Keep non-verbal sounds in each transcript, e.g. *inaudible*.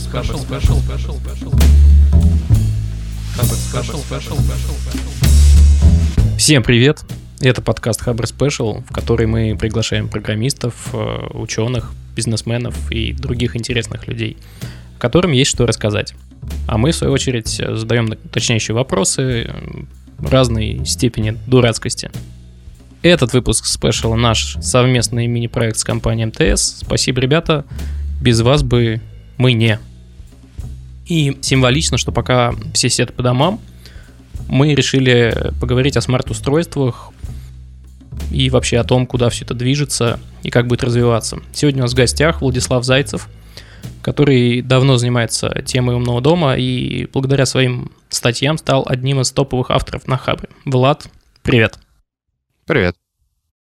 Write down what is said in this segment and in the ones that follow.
Special, Special, Special, Special. Хабр Special, Special, Special. Всем привет! Это подкаст Хабр Special, в который мы приглашаем программистов, э, ученых, бизнесменов и других интересных людей, которым есть что рассказать. А мы, в свою очередь, задаем уточняющие вопросы э, разной степени дурацкости. Этот выпуск спешала наш совместный мини-проект с компанией МТС. Спасибо, ребята. Без вас бы мы не. И символично, что пока все сидят по домам, мы решили поговорить о смарт-устройствах и вообще о том, куда все это движется и как будет развиваться. Сегодня у нас в гостях Владислав Зайцев, который давно занимается темой умного дома и благодаря своим статьям стал одним из топовых авторов на Хабре. Влад, привет. Привет.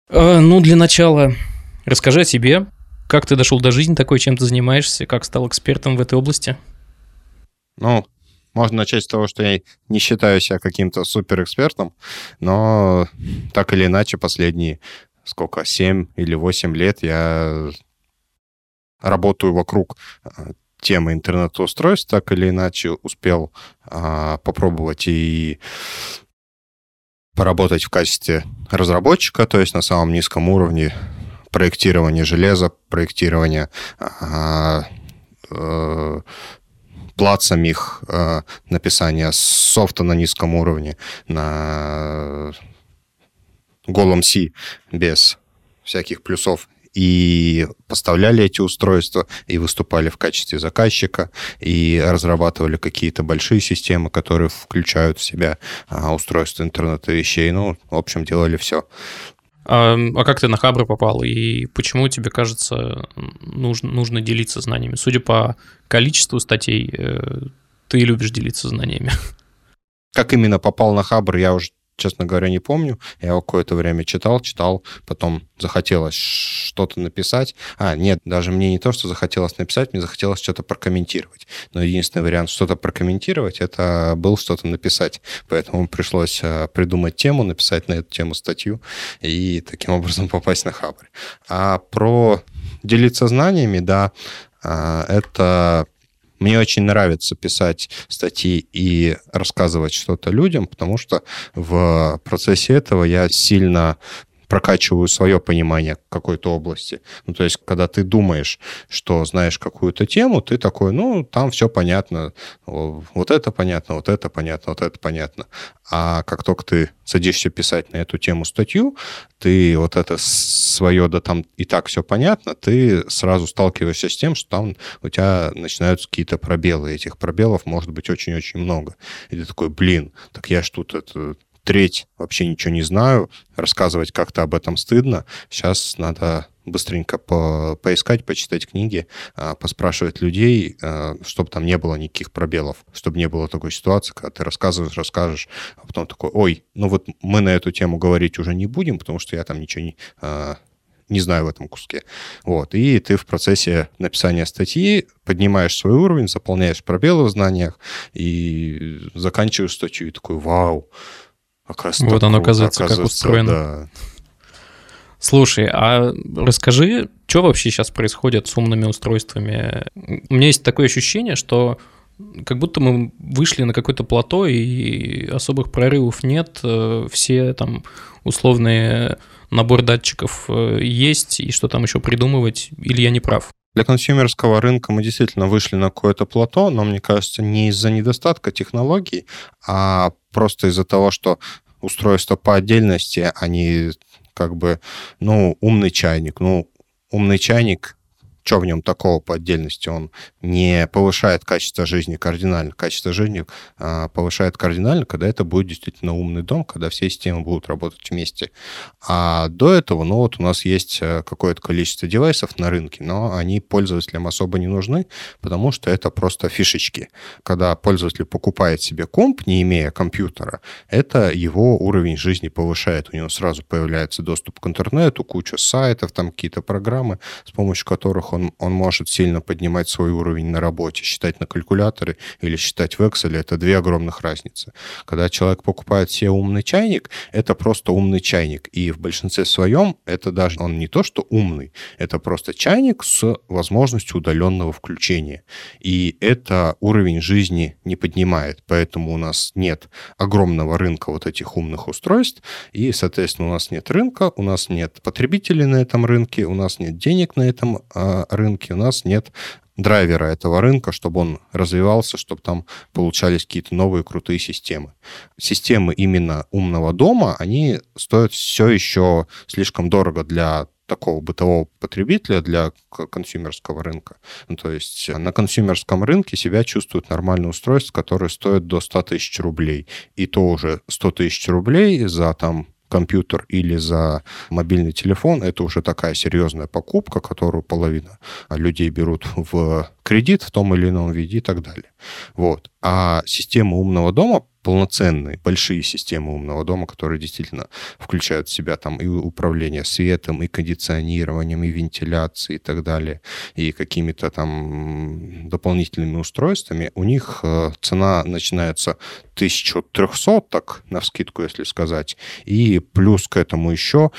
Э, ну, для начала расскажи о себе, как ты дошел до жизни такой, чем ты занимаешься, как стал экспертом в этой области? Ну, можно начать с того, что я не считаю себя каким-то суперэкспертом, но так или иначе последние сколько, 7 или 8 лет я работаю вокруг э, темы интернет-устройств, так или иначе успел а, попробовать и поработать в качестве разработчика, то есть на самом низком уровне проектирование железа, проектирование а, а, плат самих, а, написание софта на низком уровне, на голом C без всяких плюсов и поставляли эти устройства, и выступали в качестве заказчика, и разрабатывали какие-то большие системы, которые включают в себя а, устройства интернета вещей. Ну, в общем, делали все. А, как ты на Хабры попал и почему тебе кажется нужно, нужно делиться знаниями? Судя по количеству статей, э, ты любишь делиться знаниями. Как именно попал на Хабр, я уже честно говоря, не помню. Я его какое-то время читал, читал, потом захотелось что-то написать. А, нет, даже мне не то, что захотелось написать, мне захотелось что-то прокомментировать. Но единственный вариант что-то прокомментировать, это был что-то написать. Поэтому пришлось э, придумать тему, написать на эту тему статью и таким образом *laughs* попасть на Хабр. А про делиться знаниями, да, э, это мне очень нравится писать статьи и рассказывать что-то людям, потому что в процессе этого я сильно прокачиваю свое понимание какой-то области. Ну, то есть, когда ты думаешь, что знаешь какую-то тему, ты такой, ну, там все понятно, вот это понятно, вот это понятно, вот это понятно. А как только ты садишься писать на эту тему статью, ты вот это свое, да там и так все понятно, ты сразу сталкиваешься с тем, что там у тебя начинаются какие-то пробелы. Этих пробелов может быть очень-очень много. И ты такой, блин, так я ж тут это треть вообще ничего не знаю, рассказывать как-то об этом стыдно. Сейчас надо быстренько по поискать, почитать книги, а, поспрашивать людей, а, чтобы там не было никаких пробелов, чтобы не было такой ситуации, когда ты рассказываешь, расскажешь, а потом такой, ой, ну вот мы на эту тему говорить уже не будем, потому что я там ничего не, а, не знаю в этом куске. Вот. И ты в процессе написания статьи поднимаешь свой уровень, заполняешь пробелы в знаниях и заканчиваешь статью и такой, вау, Оказывается, вот оно, оказывается, оказывается, как устроено. Да. Слушай, а расскажи, что вообще сейчас происходит с умными устройствами? У меня есть такое ощущение, что как будто мы вышли на какое-то плато, и особых прорывов нет. Э, все там условные набор датчиков э, есть, и что там еще придумывать, или я не прав? Для консюмерского рынка мы действительно вышли на какое-то плато, но мне кажется, не из-за недостатка технологий, а просто из-за того, что устройства по отдельности, они как бы, ну, умный чайник. Ну, умный чайник что в нем такого по отдельности? Он не повышает качество жизни кардинально. Качество жизни а, повышает кардинально, когда это будет действительно умный дом, когда все системы будут работать вместе. А до этого, ну вот у нас есть э, какое-то количество девайсов на рынке, но они пользователям особо не нужны, потому что это просто фишечки. Когда пользователь покупает себе комп, не имея компьютера, это его уровень жизни повышает. У него сразу появляется доступ к интернету, куча сайтов, там какие-то программы, с помощью которых во-первых, он, он может сильно поднимать свой уровень на работе, считать на калькуляторе или считать в Excel, это две огромных разницы. Когда человек покупает себе умный чайник, это просто умный чайник. И в большинстве своем это даже он не то, что умный, это просто чайник с возможностью удаленного включения. И это уровень жизни не поднимает, поэтому у нас нет огромного рынка вот этих умных устройств, и, соответственно, у нас нет рынка, у нас нет потребителей на этом рынке, у нас нет денег на этом э, рынке, у нас нет драйвера этого рынка, чтобы он развивался, чтобы там получались какие-то новые крутые системы. Системы именно умного дома, они стоят все еще слишком дорого для такого бытового потребителя для консюмерского рынка. Ну, то есть на консюмерском рынке себя чувствуют нормальные устройства, которые стоят до 100 тысяч рублей. И то уже 100 тысяч рублей за там компьютер или за мобильный телефон, это уже такая серьезная покупка, которую половина людей берут в кредит в том или ином виде и так далее. Вот. А система умного дома полноценные, большие системы умного дома, которые действительно включают в себя там и управление светом, и кондиционированием, и вентиляцией и так далее, и какими-то там дополнительными устройствами, у них э, цена начинается 1300, так, на скидку, если сказать, и плюс к этому еще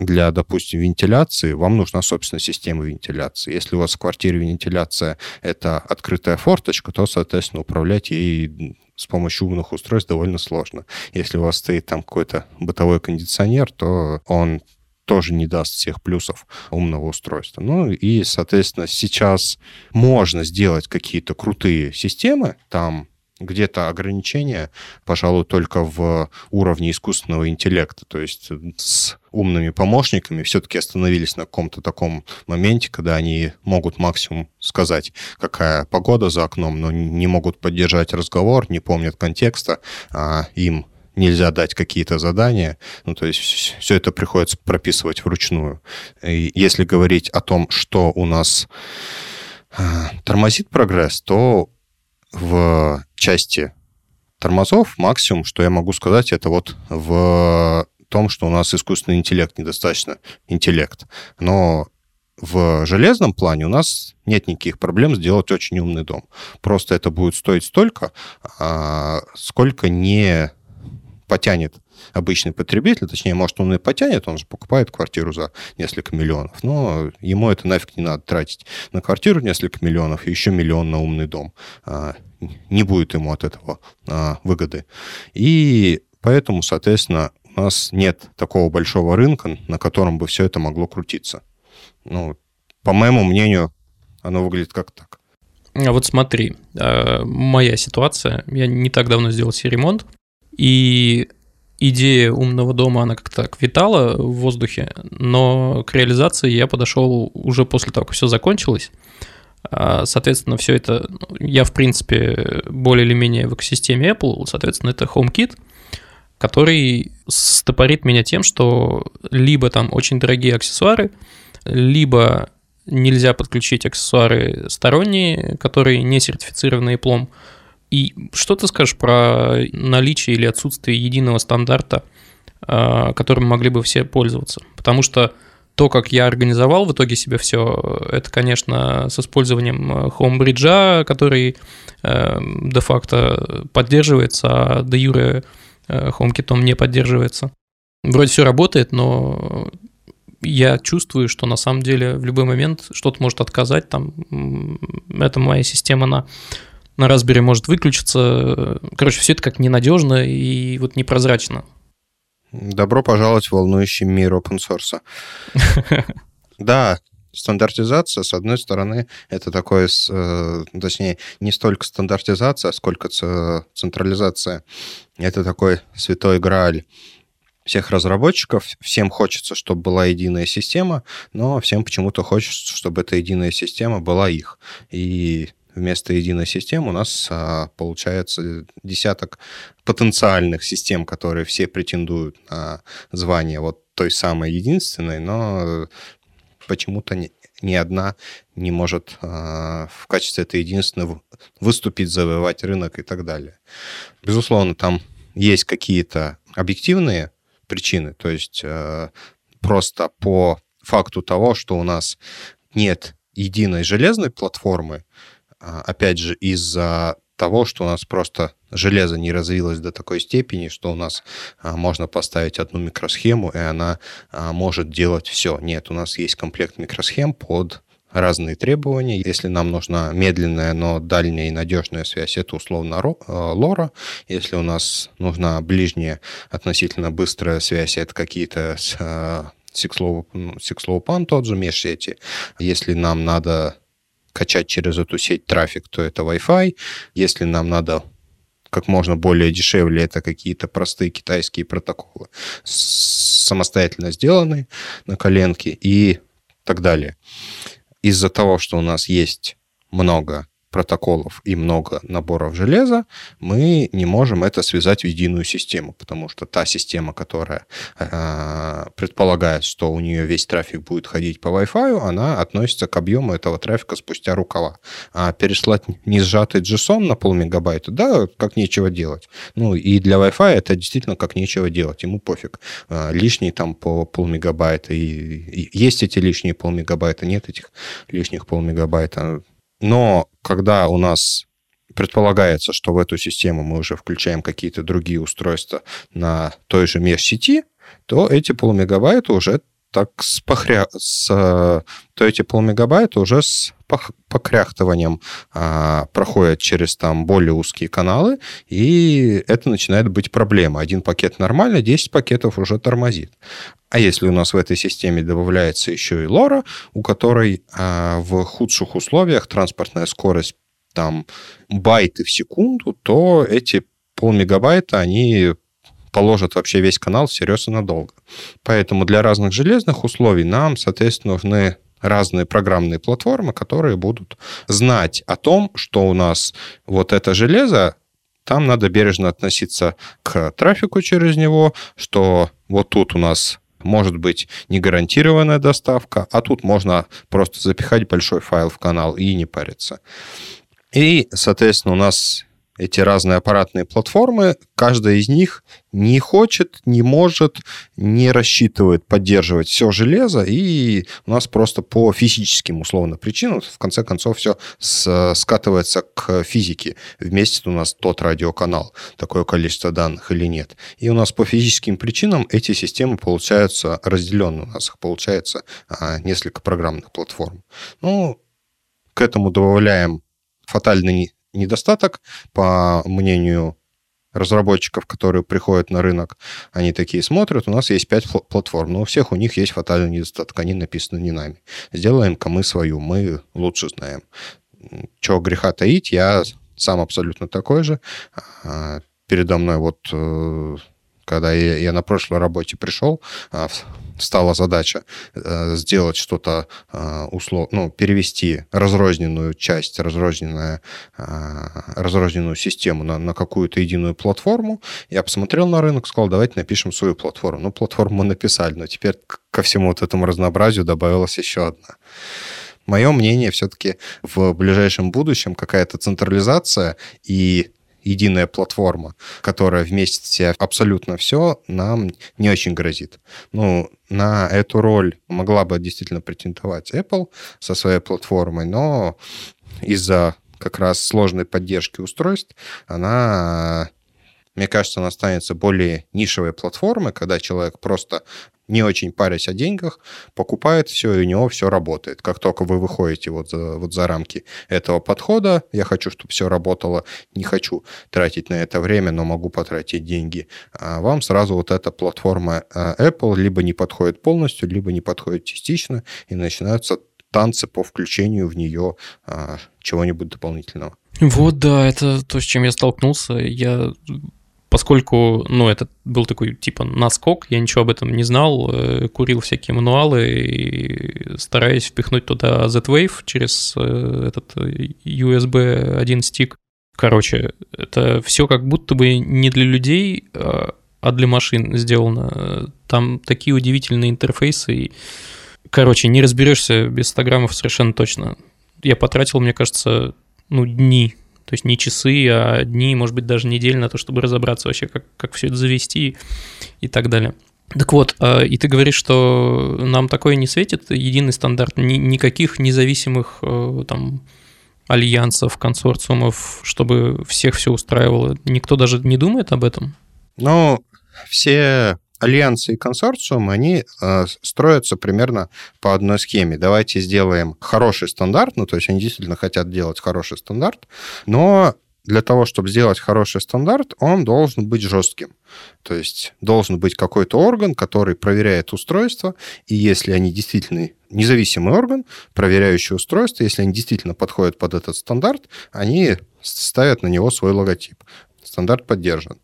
для, допустим, вентиляции, вам нужна, собственно, система вентиляции. Если у вас в квартире вентиляция — это открытая форточка, то, соответственно, управлять ей с помощью умных устройств довольно сложно. Если у вас стоит там какой-то бытовой кондиционер, то он тоже не даст всех плюсов умного устройства. Ну и, соответственно, сейчас можно сделать какие-то крутые системы, там где-то ограничения, пожалуй, только в уровне искусственного интеллекта. То есть с умными помощниками все-таки остановились на каком-то таком моменте, когда они могут максимум сказать, какая погода за окном, но не могут поддержать разговор, не помнят контекста, а им нельзя дать какие-то задания. Ну, то есть все это приходится прописывать вручную. И если говорить о том, что у нас а, тормозит прогресс, то в части тормозов максимум, что я могу сказать, это вот в том, что у нас искусственный интеллект недостаточно интеллект. Но в железном плане у нас нет никаких проблем сделать очень умный дом. Просто это будет стоить столько, а, сколько не потянет обычный потребитель, точнее, может, он и потянет, он же покупает квартиру за несколько миллионов, но ему это нафиг не надо тратить на квартиру несколько миллионов и еще миллион на умный дом. А, не будет ему от этого а, выгоды. И поэтому, соответственно, у нас нет такого большого рынка, на котором бы все это могло крутиться. Ну, по моему мнению, оно выглядит как так. А вот смотри, а, моя ситуация. Я не так давно сделал себе ремонт, и идея умного дома, она как-то так витала в воздухе, но к реализации я подошел уже после того, как все закончилось. А, соответственно, все это ну, я, в принципе, более или менее в экосистеме Apple, соответственно, это HomeKit, который стопорит меня тем, что либо там очень дорогие аксессуары, либо нельзя подключить аксессуары сторонние, которые не сертифицированы Apple, и что ты скажешь про наличие или отсутствие единого стандарта, а, которым могли бы все пользоваться? Потому что то, как я организовал в итоге себе все, это, конечно, с использованием э, Homebridge, который э, де-факто поддерживается, а де юре э, HomeKit не поддерживается. Вроде все работает, но я чувствую, что на самом деле в любой момент что-то может отказать, там, это моя система на на Raspberry может выключиться. Короче, все это как ненадежно и вот непрозрачно. Добро пожаловать в волнующий мир open source. *laughs* Да, стандартизация, с одной стороны, это такое, э, точнее, не столько стандартизация, сколько централизация. Это такой святой грааль всех разработчиков. Всем хочется, чтобы была единая система, но всем почему-то хочется, чтобы эта единая система была их. И вместо единой системы у нас а, получается десяток потенциальных систем, которые все претендуют на звание вот той самой единственной, но почему-то ни, ни одна не может а, в качестве этой единственной выступить, завоевать рынок и так далее. Безусловно, там есть какие-то объективные причины, то есть а, просто по факту того, что у нас нет единой железной платформы, опять же, из-за того, что у нас просто железо не развилось до такой степени, что у нас а, можно поставить одну микросхему, и она а, может делать все. Нет, у нас есть комплект микросхем под разные требования. Если нам нужна медленная, но дальняя и надежная связь, это условно лора. Если у нас нужна ближняя, относительно быстрая связь, это какие-то Sixlow, тот же межсети. Если нам надо качать через эту сеть трафик, то это Wi-Fi. Если нам надо как можно более дешевле, это какие-то простые китайские протоколы, самостоятельно сделанные на коленке и так далее. Из-за того, что у нас есть много протоколов и много наборов железа, мы не можем это связать в единую систему, потому что та система, которая э, предполагает, что у нее весь трафик будет ходить по Wi-Fi, она относится к объему этого трафика спустя рукава. А переслать не сжатый JSON на полмегабайта, да, как нечего делать. Ну и для Wi-Fi это действительно как нечего делать, ему пофиг. Э, лишний там по полмегабайта, и, и есть эти лишние полмегабайта, нет этих лишних полмегабайта, но когда у нас предполагается, что в эту систему мы уже включаем какие-то другие устройства на той же межсети, то эти полмегабайта уже так с, похря... с то эти полмегабайта уже с покряхтыванием а, проходят через там более узкие каналы, и это начинает быть проблема. Один пакет нормально, 10 пакетов уже тормозит. А если у нас в этой системе добавляется еще и лора, у которой а, в худших условиях транспортная скорость там байты в секунду, то эти полмегабайта, они положат вообще весь канал всерьез и надолго. Поэтому для разных железных условий нам, соответственно, нужны разные программные платформы, которые будут знать о том, что у нас вот это железо, там надо бережно относиться к трафику через него, что вот тут у нас может быть не гарантированная доставка, а тут можно просто запихать большой файл в канал и не париться. И, соответственно, у нас эти разные аппаратные платформы, каждая из них не хочет, не может, не рассчитывает поддерживать все железо, и у нас просто по физическим, условно, причинам, в конце концов, все скатывается к физике. Вместе у нас тот радиоканал, такое количество данных или нет. И у нас по физическим причинам эти системы получаются разделенные. У нас их получается а, несколько программных платформ. Ну, к этому добавляем фатальный недостаток, по мнению разработчиков, которые приходят на рынок, они такие смотрят, у нас есть пять платформ, но у всех у них есть фатальный недостаток, они написаны не нами. Сделаем-ка мы свою, мы лучше знаем. Чего греха таить, я сам абсолютно такой же. А, передо мной вот э, когда я, я на прошлой работе пришел, а, стала задача э, сделать что-то э, услов, ну, перевести разрозненную часть, разрозненную, а, разрозненную систему на, на какую-то единую платформу. Я посмотрел на рынок, сказал, давайте напишем свою платформу. Ну, платформу мы написали, но теперь ко всему вот этому разнообразию добавилась еще одна. Мое мнение, все-таки в ближайшем будущем какая-то централизация и единая платформа, которая вместе в себя абсолютно все, нам не очень грозит. Ну, на эту роль могла бы действительно претендовать Apple со своей платформой, но из-за как раз сложной поддержки устройств она мне кажется, она останется более нишевой платформой, когда человек просто не очень парясь о деньгах, покупает все, и у него все работает. Как только вы выходите вот за, вот за рамки этого подхода, я хочу, чтобы все работало, не хочу тратить на это время, но могу потратить деньги, а вам сразу вот эта платформа а, Apple либо не подходит полностью, либо не подходит частично, и начинаются танцы по включению в нее а, чего-нибудь дополнительного. Вот, да, это то, с чем я столкнулся. Я поскольку, ну, это был такой, типа, наскок, я ничего об этом не знал, э, курил всякие мануалы и стараясь впихнуть туда Z-Wave через э, этот USB 1 стик. Короче, это все как будто бы не для людей, а, а для машин сделано. Там такие удивительные интерфейсы. И, короче, не разберешься без 100 граммов совершенно точно. Я потратил, мне кажется, ну, дни то есть не часы, а дни, может быть, даже недели на то, чтобы разобраться вообще, как, как все это завести и так далее. Так вот, а, и ты говоришь, что нам такое не светит, единый стандарт, ни, никаких независимых э, там альянсов, консорциумов, чтобы всех все устраивало. Никто даже не думает об этом? Ну, все альянсы и консорциумы, они э, строятся примерно по одной схеме. Давайте сделаем хороший стандарт, ну, то есть они действительно хотят делать хороший стандарт, но для того, чтобы сделать хороший стандарт, он должен быть жестким. То есть должен быть какой-то орган, который проверяет устройство, и если они действительно независимый орган, проверяющий устройство, если они действительно подходят под этот стандарт, они ставят на него свой логотип. Стандарт поддержан.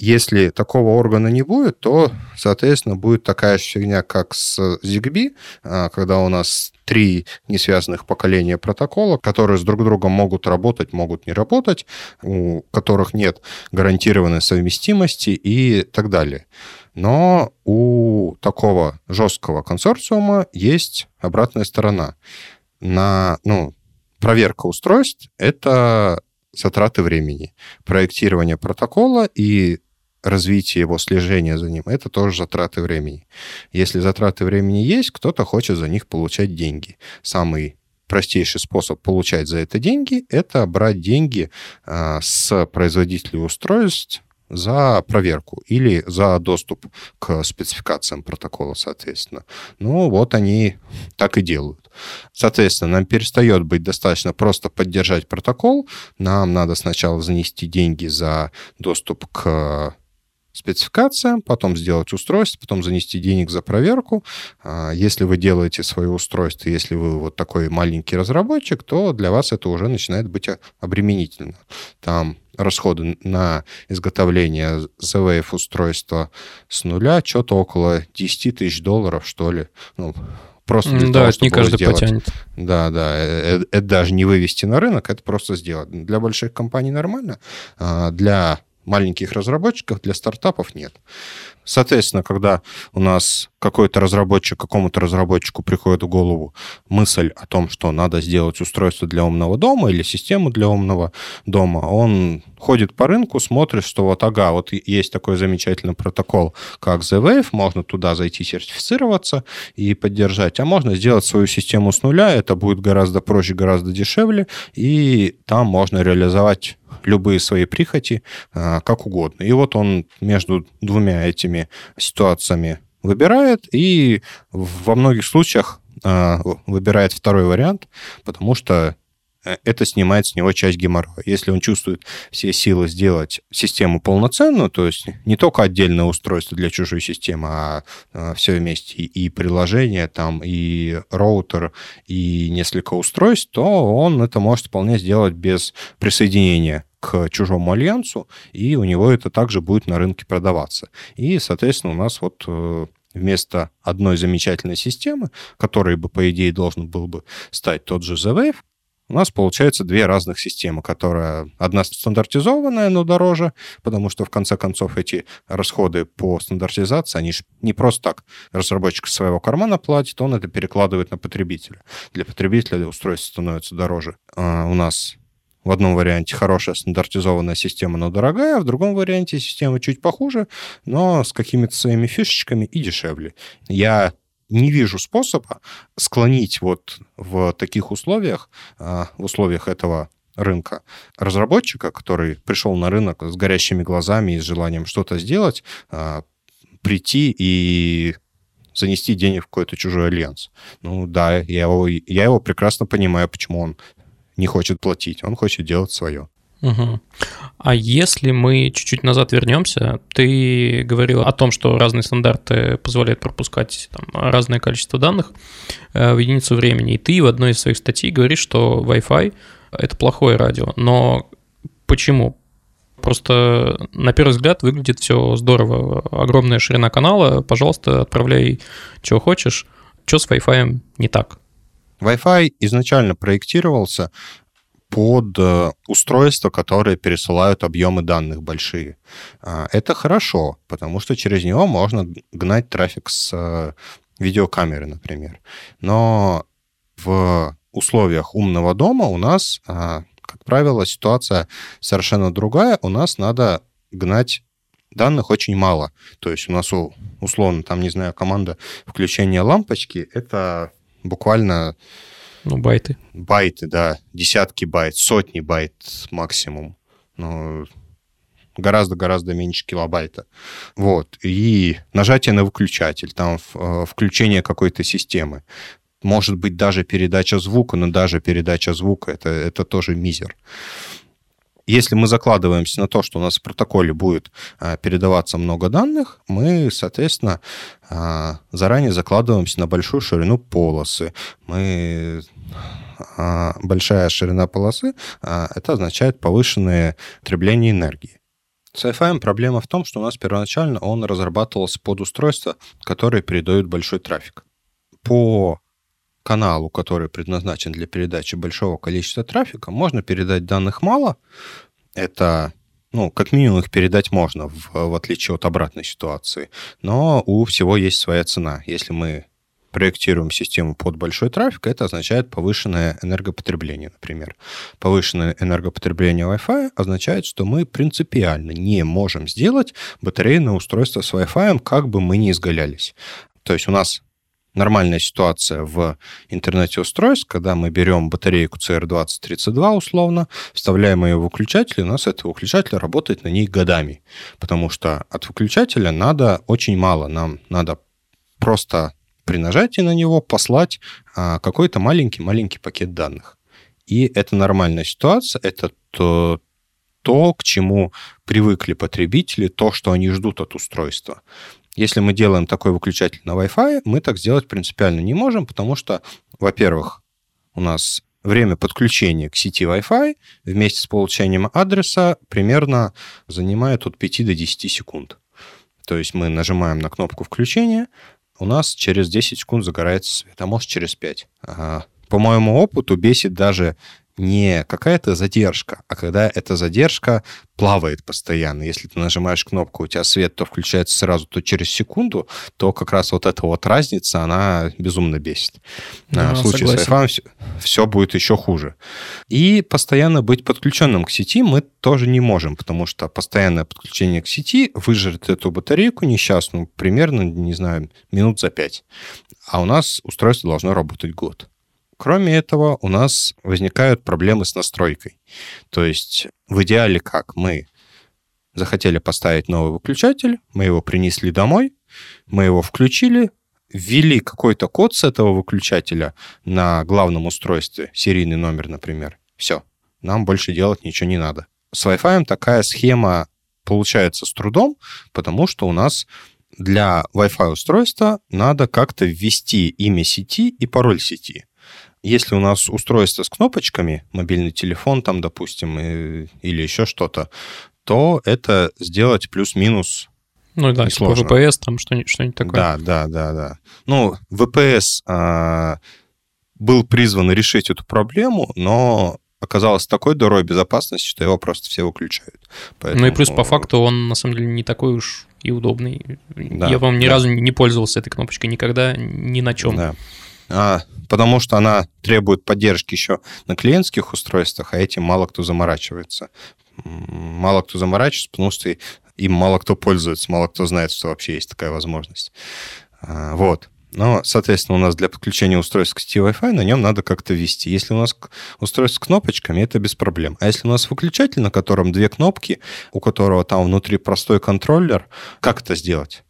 Если такого органа не будет, то, соответственно, будет такая же фигня, как с ZigBee, а, когда у нас три несвязанных поколения протокола, которые с друг другом могут работать, могут не работать, у которых нет гарантированной совместимости и так далее. Но у такого жесткого консорциума есть обратная сторона. На, ну, проверка устройств — это затраты времени. Проектирование протокола и развитие его, слежение за ним, это тоже затраты времени. Если затраты времени есть, кто-то хочет за них получать деньги. Самый простейший способ получать за это деньги – это брать деньги а, с производителей устройств за проверку или за доступ к спецификациям протокола, соответственно. Ну, вот они так и делают. Соответственно, нам перестает быть достаточно просто поддержать протокол, нам надо сначала занести деньги за доступ к спецификация, потом сделать устройство, потом занести денег за проверку. А, если вы делаете свое устройство, если вы вот такой маленький разработчик, то для вас это уже начинает быть обременительно. Там расходы на изготовление Z-Wave устройства с нуля что-то около 10 тысяч долларов, что ли. Ну, просто для да, того, чтобы не каждый сделать. потянет. Да, да, это, это даже не вывести на рынок, это просто сделать. Для больших компаний нормально, а для маленьких разработчиков, для стартапов нет. Соответственно, когда у нас какой-то разработчик, какому-то разработчику приходит в голову мысль о том, что надо сделать устройство для умного дома или систему для умного дома, он ходит по рынку, смотрит, что вот, ага, вот есть такой замечательный протокол, как Z-Wave, можно туда зайти сертифицироваться и поддержать, а можно сделать свою систему с нуля, это будет гораздо проще, гораздо дешевле, и там можно реализовать любые свои прихоти а, как угодно. И вот он между двумя этими ситуациями выбирает, и во многих случаях а, выбирает второй вариант, потому что Э, это снимает с него часть геморроя. Если он чувствует все силы сделать систему полноценную, то есть не только отдельное устройство для чужой системы, а, а все вместе, и приложение, там, и роутер, и несколько устройств, то он это может вполне сделать без присоединения к чужому альянсу, и у него это также будет на рынке продаваться. И, соответственно, у нас вот э, вместо одной замечательной системы, которой бы, по идее, должен был бы стать тот же The Wave, у нас получается две разных системы, которая одна стандартизованная, но дороже, потому что в конце концов эти расходы по стандартизации, они же не просто так разработчик своего кармана платит, он это перекладывает на потребителя. Для потребителя устройство становится дороже. А у нас в одном варианте хорошая стандартизованная система, но дорогая, в другом варианте система чуть похуже, но с какими-то своими фишечками и дешевле. Я не вижу способа склонить вот в таких условиях, а, в условиях этого рынка разработчика, который пришел на рынок с горящими глазами и с желанием что-то сделать, а, прийти и занести денег в какой-то чужой альянс. Ну да, я его, я его прекрасно понимаю, почему он не хочет платить. Он хочет делать свое. Угу. А если мы чуть-чуть назад вернемся, ты говорил о том, что разные стандарты позволяют пропускать там, разное количество данных э, в единицу времени, и ты в одной из своих статей говоришь, что Wi-Fi — это плохое радио. Но почему? Просто на первый взгляд выглядит все здорово. Огромная ширина канала, пожалуйста, отправляй, чего хочешь. Что с Wi-Fi не так? Wi-Fi изначально проектировался под э, устройства, которые пересылают объемы данных большие. А, это хорошо, потому что через него можно гнать трафик с э, видеокамеры, например. Но в условиях умного дома у нас, а, как правило, ситуация совершенно другая. У нас надо гнать данных очень мало. То есть у нас, условно, там, не знаю, команда включения лампочки — это буквально... Ну, байты. Байты, да. Десятки байт, сотни байт максимум. Ну, гораздо-гораздо меньше килобайта. Вот. И нажатие на выключатель, там э, включение какой-то системы. Может быть, даже передача звука, но даже передача звука это, это тоже мизер. Если мы закладываемся на то, что у нас в протоколе будет а, передаваться много данных, мы, соответственно, а, заранее закладываемся на большую ширину полосы. Мы а, большая ширина полосы, это означает повышенное потребление энергии. С Wi-Fi проблема в том, что у нас первоначально он разрабатывался под устройства, которые передают большой трафик. По каналу, который предназначен для передачи большого количества трафика, можно передать данных мало. Это, ну, как минимум их передать можно, в, в отличие от обратной ситуации. Но у всего есть своя цена. Если мы проектируем систему под большой трафик, это означает повышенное энергопотребление, например. Повышенное энергопотребление Wi-Fi означает, что мы принципиально не можем сделать батарейное устройство с Wi-Fi, как бы мы ни изгалялись. То есть у нас нормальная ситуация в интернете устройств, когда мы берем батарейку CR2032 условно, вставляем ее в выключатель, и у нас этот выключатель работает на ней годами. Потому что от выключателя надо очень мало. Нам надо просто при нажатии на него послать а, какой-то маленький-маленький пакет данных. И это нормальная ситуация, это то, то, к чему привыкли потребители, то, что они ждут от устройства. Если мы делаем такой выключатель на Wi-Fi, мы так сделать принципиально не можем, потому что, во-первых, у нас время подключения к сети Wi-Fi вместе с получением адреса примерно занимает от 5 до 10 секунд. То есть мы нажимаем на кнопку включения, у нас через 10 секунд загорается свет, а может через 5. По моему опыту бесит даже не какая-то задержка, а когда эта задержка плавает постоянно. Если ты нажимаешь кнопку, у тебя свет то включается сразу, то через секунду, то как раз вот эта вот разница, она безумно бесит. Да, в случае согласен. с iPhone все, все будет еще хуже. И постоянно быть подключенным к сети мы тоже не можем, потому что постоянное подключение к сети выжрет эту батарейку несчастную примерно, не знаю, минут за пять. А у нас устройство должно работать год. Кроме этого, у нас возникают проблемы с настройкой. То есть в идеале как? Мы захотели поставить новый выключатель, мы его принесли домой, мы его включили, ввели какой-то код с этого выключателя на главном устройстве, серийный номер, например. Все, нам больше делать ничего не надо. С Wi-Fi такая схема получается с трудом, потому что у нас для Wi-Fi устройства надо как-то ввести имя сети и пароль сети. Если у нас устройство с кнопочками, мобильный телефон там, допустим, и, или еще что-то, то это сделать плюс-минус ну да, типа VPS, там что-нибудь, что-нибудь такое. Да, да, да, да. Ну, VPS а, был призван решить эту проблему, но оказалось такой дырой безопасности, что его просто все выключают. Поэтому... Ну и плюс по факту он на самом деле не такой уж и удобный. Да, Я, по-моему, ни да. разу не пользовался этой кнопочкой никогда, ни на чем. Да потому что она требует поддержки еще на клиентских устройствах, а этим мало кто заморачивается. Мало кто заморачивается, потому что им мало кто пользуется, мало кто знает, что вообще есть такая возможность. А, вот. Но, соответственно, у нас для подключения устройства к сети Wi-Fi на нем надо как-то ввести. Если у нас устройство с кнопочками, это без проблем. А если у нас выключатель, на котором две кнопки, у которого там внутри простой контроллер, как это сделать?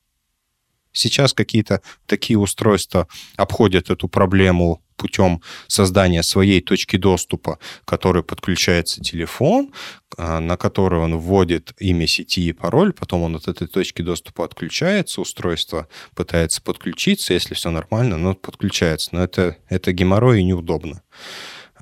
Сейчас какие-то такие устройства обходят эту проблему путем создания своей точки доступа, к подключается телефон, а, на который он вводит имя сети и пароль, потом он от этой точки доступа отключается, устройство пытается подключиться, если все нормально, но подключается. Но это, это геморрой и неудобно.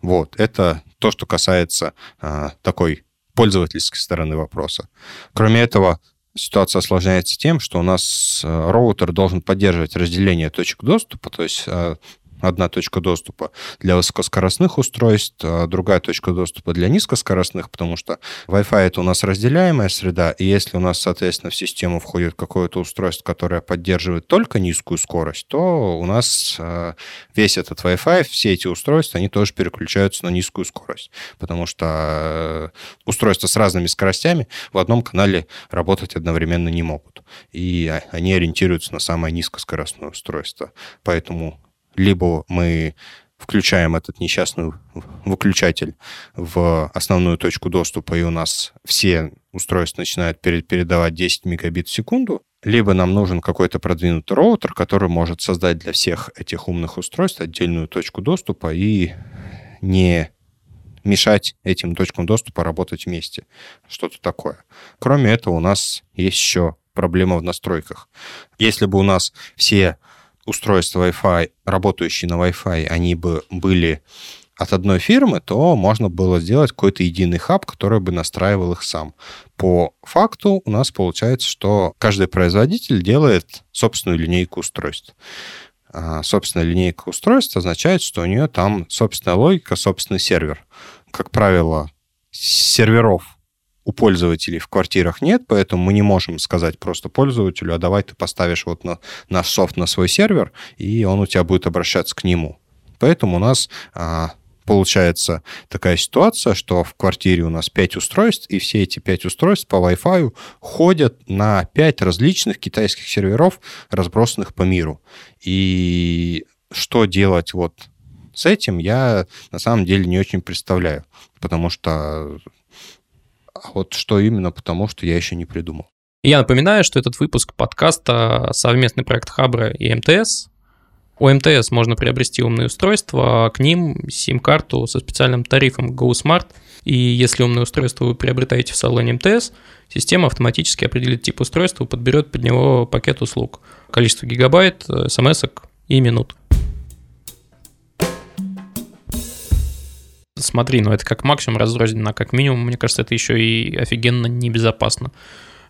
Вот, это то, что касается а, такой пользовательской стороны вопроса. Кроме этого, ситуация осложняется тем, что у нас э, роутер должен поддерживать разделение точек доступа, то есть э, одна точка доступа для высокоскоростных устройств, а другая точка доступа для низкоскоростных, потому что Wi-Fi это у нас разделяемая среда, и если у нас, соответственно, в систему входит какое-то устройство, которое поддерживает только низкую скорость, то у нас а, весь этот Wi-Fi, все эти устройства, они тоже переключаются на низкую скорость, потому что а, устройства с разными скоростями в одном канале работать одновременно не могут, и они ориентируются на самое низкоскоростное устройство. Поэтому либо мы включаем этот несчастный выключатель в основную точку доступа, и у нас все устройства начинают передавать 10 мегабит в секунду, либо нам нужен какой-то продвинутый роутер, который может создать для всех этих умных устройств отдельную точку доступа и не мешать этим точкам доступа работать вместе. Что-то такое. Кроме этого, у нас есть еще проблема в настройках. Если бы у нас все устройства Wi-Fi, работающие на Wi-Fi, они бы были от одной фирмы, то можно было сделать какой-то единый хаб, который бы настраивал их сам. По факту у нас получается, что каждый производитель делает собственную линейку устройств. А собственная линейка устройств означает, что у нее там собственная логика, собственный сервер. Как правило, серверов у пользователей в квартирах нет, поэтому мы не можем сказать просто пользователю, а давай ты поставишь вот на, наш софт на свой сервер, и он у тебя будет обращаться к нему. Поэтому у нас а, получается такая ситуация, что в квартире у нас 5 устройств, и все эти 5 устройств по Wi-Fi ходят на 5 различных китайских серверов, разбросанных по миру. И что делать вот с этим, я на самом деле не очень представляю, потому что а вот что именно, потому что я еще не придумал. Я напоминаю, что этот выпуск подкаста — совместный проект Хабра и МТС. У МТС можно приобрести умные устройства, а к ним сим-карту со специальным тарифом GoSmart. И если умное устройство вы приобретаете в салоне МТС, система автоматически определит тип устройства и подберет под него пакет услуг. Количество гигабайт, смс и минут. Смотри, ну это как максимум разрозненно, а как минимум, мне кажется, это еще и офигенно небезопасно.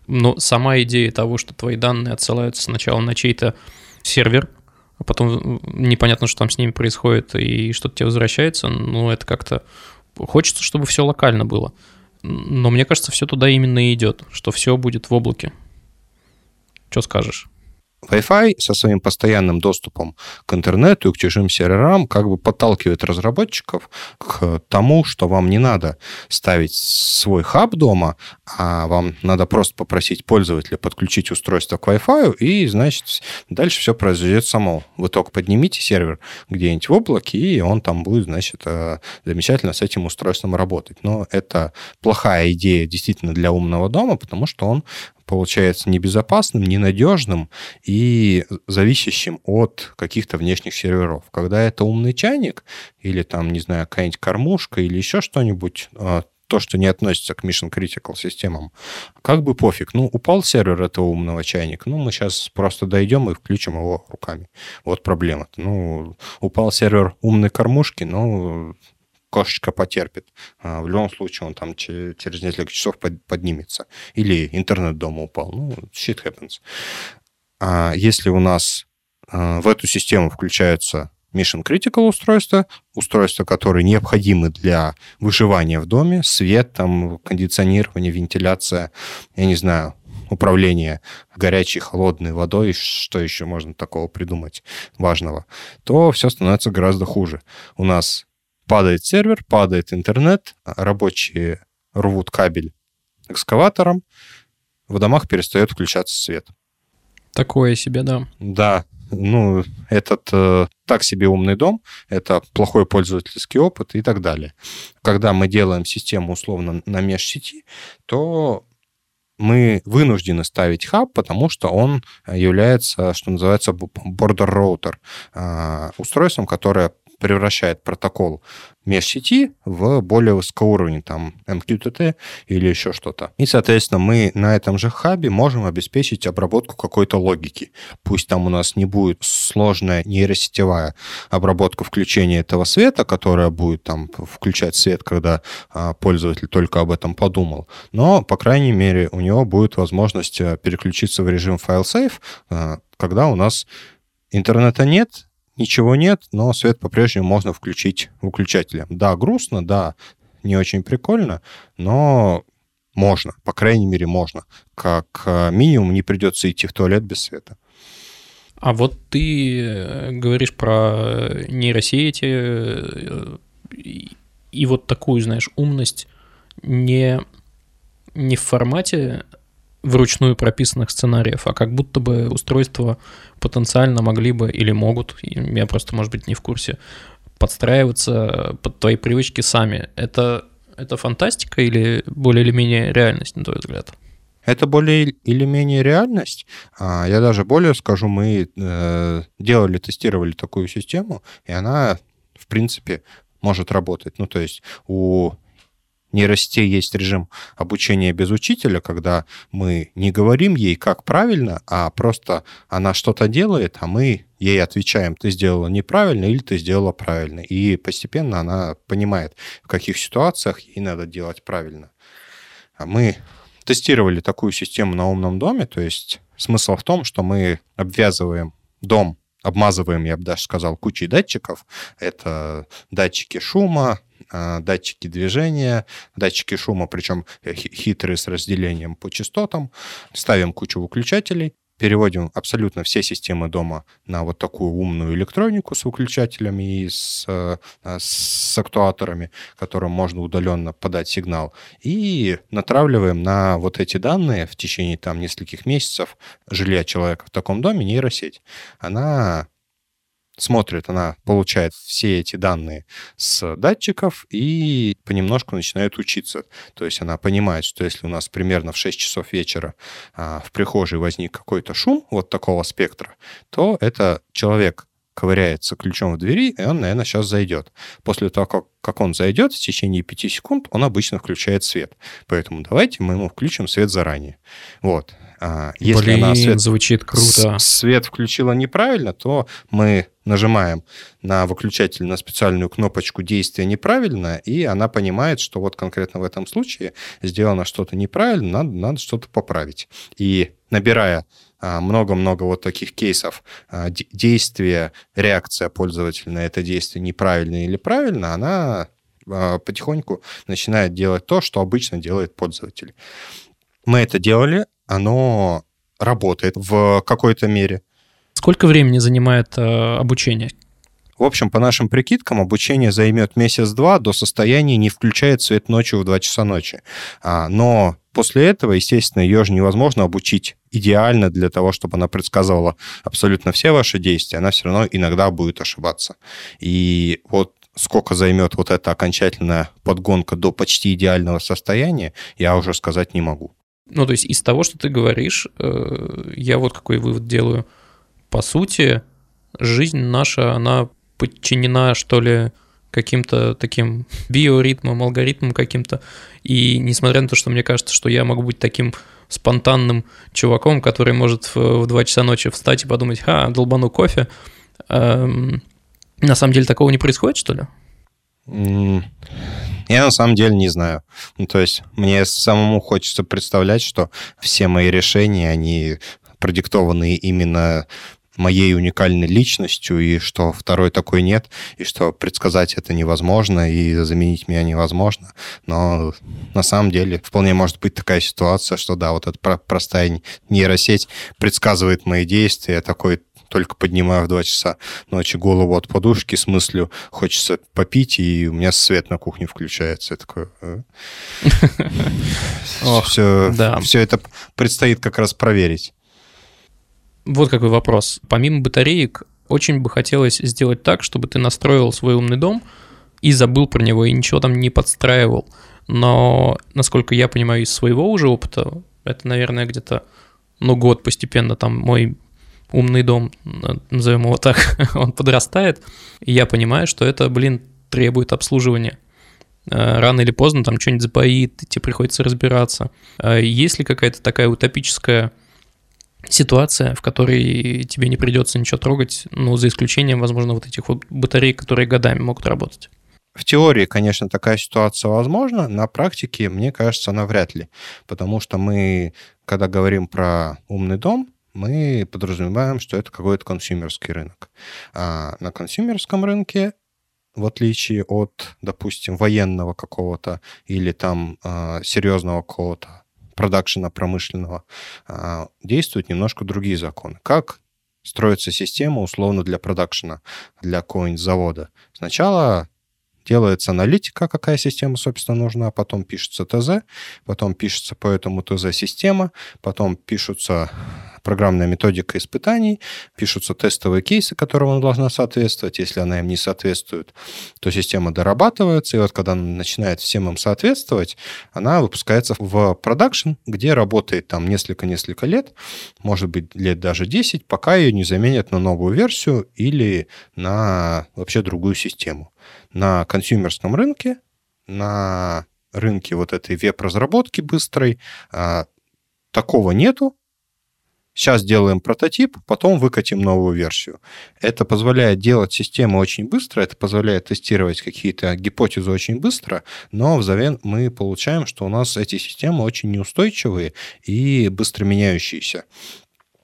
Но сама идея того, что твои данные отсылаются сначала на чей-то сервер, а потом непонятно, что там с ними происходит и что-то тебе возвращается, ну это как-то... Хочется, чтобы все локально было. Но мне кажется, все туда именно и идет, что все будет в облаке. Что скажешь? Wi-Fi со своим постоянным доступом к интернету и к чужим серверам как бы подталкивает разработчиков к тому, что вам не надо ставить свой хаб дома, а вам надо просто попросить пользователя подключить устройство к Wi-Fi, и, значит, дальше все произойдет само. Вы только поднимите сервер где-нибудь в облаке, и он там будет, значит, э, замечательно с этим устройством работать. Но это плохая идея действительно для умного дома, потому что он получается небезопасным, ненадежным и зависящим от каких-то внешних серверов. Когда это умный чайник или там, не знаю, какая-нибудь кормушка или еще что-нибудь, а, то, что не относится к Mission Critical системам, как бы пофиг. Ну, упал сервер этого умного чайника, ну, мы сейчас просто дойдем и включим его руками. Вот проблема. Ну, упал сервер умной кормушки, ну, кошечка потерпит. А в любом случае он там через несколько часов поднимется. Или интернет дома упал. Ну, shit happens. А если у нас а, в эту систему включаются Mission Critical устройства, устройства, которые необходимы для выживания в доме, свет, там, кондиционирование, вентиляция, я не знаю, управление горячей, холодной водой, что еще можно такого придумать важного, то все становится гораздо хуже. У нас падает сервер, падает интернет, рабочие рвут кабель экскаватором, в домах перестает включаться свет. Такое себе, да. Да, ну, этот э, так себе умный дом, это плохой пользовательский опыт и так далее. Когда мы делаем систему условно на межсети, то мы вынуждены ставить хаб, потому что он является, что называется, border router, э, устройством, которое превращает протокол межсети в более высокоуровень, там, MQTT или еще что-то. И, соответственно, мы на этом же хабе можем обеспечить обработку какой-то логики. Пусть там у нас не будет сложная нейросетевая обработка включения этого света, которая будет там включать свет, когда а, пользователь только об этом подумал, но, по крайней мере, у него будет возможность э, переключиться в режим файл сейф, а, когда у нас интернета нет, ничего нет, но свет по-прежнему можно включить выключателем. Да, грустно, да, не очень прикольно, но можно, по крайней мере, можно. Как э, минимум не придется идти в туалет без света. А вот ты э, говоришь про нейросети э, и вот такую, знаешь, умность не, не в формате вручную прописанных сценариев, а как будто бы устройства потенциально могли бы или могут, я просто, может быть, не в курсе, подстраиваться под твои привычки сами. Это, это фантастика или более или менее реальность, на твой взгляд? Это более или менее реальность. А, я даже более скажу, мы э, делали, тестировали такую систему, и она, в принципе, может работать. Ну, то есть у нейросетей есть режим обучения без учителя, когда мы не говорим ей, как правильно, а просто она что-то делает, а мы ей отвечаем, ты сделала неправильно или ты сделала правильно. И постепенно она понимает, в каких ситуациях ей надо делать правильно. А мы тестировали такую систему на умном доме, то есть смысл в том, что мы обвязываем дом обмазываем, я бы даже сказал, кучей датчиков. Это датчики шума, а, датчики движения, датчики шума, причем хитрые с разделением по частотам. Ставим кучу выключателей, переводим абсолютно все системы дома на вот такую умную электронику с выключателями и с, э, с актуаторами, которым можно удаленно подать сигнал, и натравливаем на вот эти данные в течение там нескольких месяцев жилья человека в таком доме нейросеть. Она смотрит, она получает все эти данные с датчиков и понемножку начинает учиться. То есть она понимает, что если у нас примерно в 6 часов вечера а, в прихожей возник какой-то шум вот такого спектра, то это человек ковыряется ключом в двери, и он, наверное, сейчас зайдет. После того, как, как он зайдет, в течение 5 секунд он обычно включает свет. Поэтому давайте мы ему включим свет заранее. Вот. А, если Блин, она свет, звучит круто. свет включила неправильно, то мы нажимаем на выключатель на специальную кнопочку действия неправильно, и она понимает, что вот конкретно в этом случае сделано что-то неправильно, надо, надо что-то поправить. И набирая а, много-много вот таких кейсов а, действия, реакция пользователя на это действие неправильно или правильно, она потихоньку начинает делать то, что обычно делает пользователь. Мы это делали, оно работает в какой-то мере. Сколько времени занимает э, обучение? В общем, по нашим прикидкам, обучение займет месяц-два до состояния не включает свет ночью в 2 часа ночи. А, но после этого, естественно, ее же невозможно обучить идеально для того, чтобы она предсказывала абсолютно все ваши действия. Она все равно иногда будет ошибаться. И вот сколько займет вот эта окончательная подгонка до почти идеального состояния, я уже сказать не могу. Ну, то есть из того, что ты говоришь, э, я вот какой вывод делаю – по сути, жизнь наша, она подчинена, что ли, каким-то таким *laughs* биоритмам, алгоритмам каким-то. И несмотря на то, что мне кажется, что я могу быть таким спонтанным чуваком, который может в, в 2 часа ночи встать и подумать, ха, долбану кофе, эм, на самом деле такого не происходит, что ли? Я на самом деле не знаю. Ну, то есть мне самому хочется представлять, что все мои решения, они продиктованы именно моей уникальной личностью, и что второй такой нет, и что предсказать это невозможно, и заменить меня невозможно. Но на самом деле вполне может быть такая ситуация, что да, вот эта простая нейросеть предсказывает мои действия, такой только поднимаю в 2 часа ночи голову от подушки с мыслью «хочется попить», и у меня свет на кухне включается. Я такой... Все, «Э?» все это предстоит как раз проверить. Вот какой вопрос. Помимо батареек, очень бы хотелось сделать так, чтобы ты настроил свой умный дом и забыл про него, и ничего там не подстраивал. Но, насколько я понимаю из своего уже опыта, это, наверное, где-то, ну, год постепенно там мой умный дом, назовем его так, *laughs* он подрастает, и я понимаю, что это, блин, требует обслуживания. Э, рано или поздно там что-нибудь запоит, тебе приходится разбираться. Э, есть ли какая-то такая утопическая ситуация, в которой тебе не придется ничего трогать, ну, за исключением, возможно, вот этих вот батарей, которые годами могут работать. В теории, конечно, такая ситуация возможна, на практике, мне кажется, она вряд ли. Потому что мы, когда говорим про умный дом, мы подразумеваем, что это какой-то консюмерский рынок. А на консюмерском рынке в отличие от, допустим, военного какого-то или там э, серьезного какого-то продакшена промышленного, э, действуют немножко другие законы. Как строится система условно для продакшена, для какого-нибудь завода? Сначала делается аналитика, какая система, собственно, нужна, потом пишется ТЗ, потом пишется по этому ТЗ система, потом пишутся программная методика испытаний, пишутся тестовые кейсы, которым она должна соответствовать. Если она им не соответствует, то система дорабатывается, и вот когда она начинает всем им соответствовать, она выпускается в продакшн, где работает там несколько-несколько лет, может быть, лет даже 10, пока ее не заменят на новую версию или на вообще другую систему. На консюмерском рынке, на рынке вот этой веб-разработки быстрой, а, такого нету, Сейчас делаем прототип, потом выкатим новую версию. Это позволяет делать систему очень быстро, это позволяет тестировать какие-то гипотезы очень быстро, но взамен мы получаем, что у нас эти системы очень неустойчивые и быстро меняющиеся.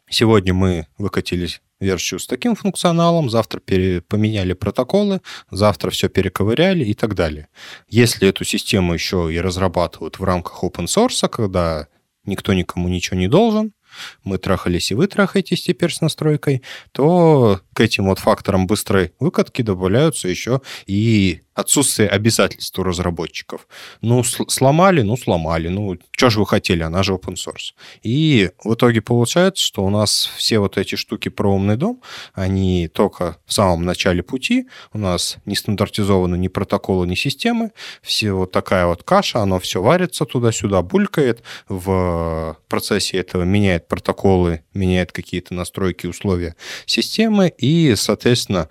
Сегодня мы выкатили версию с таким функционалом, завтра поменяли протоколы, завтра все перековыряли и так далее. Если эту систему еще и разрабатывают в рамках open source, когда никто никому ничего не должен, мы трахались и вы трахаетесь теперь с настройкой, то к этим вот факторам быстрой выкатки добавляются еще и отсутствие обязательств у разработчиков. Ну, сломали, ну, сломали. Ну, что же вы хотели, она же open source. И в итоге получается, что у нас все вот эти штуки про умный дом, они только в самом начале пути, у нас не стандартизованы ни протоколы, ни системы, все вот такая вот каша, оно все варится туда-сюда, булькает, в процессе этого меняет протоколы, меняет какие-то настройки, условия системы, и, соответственно,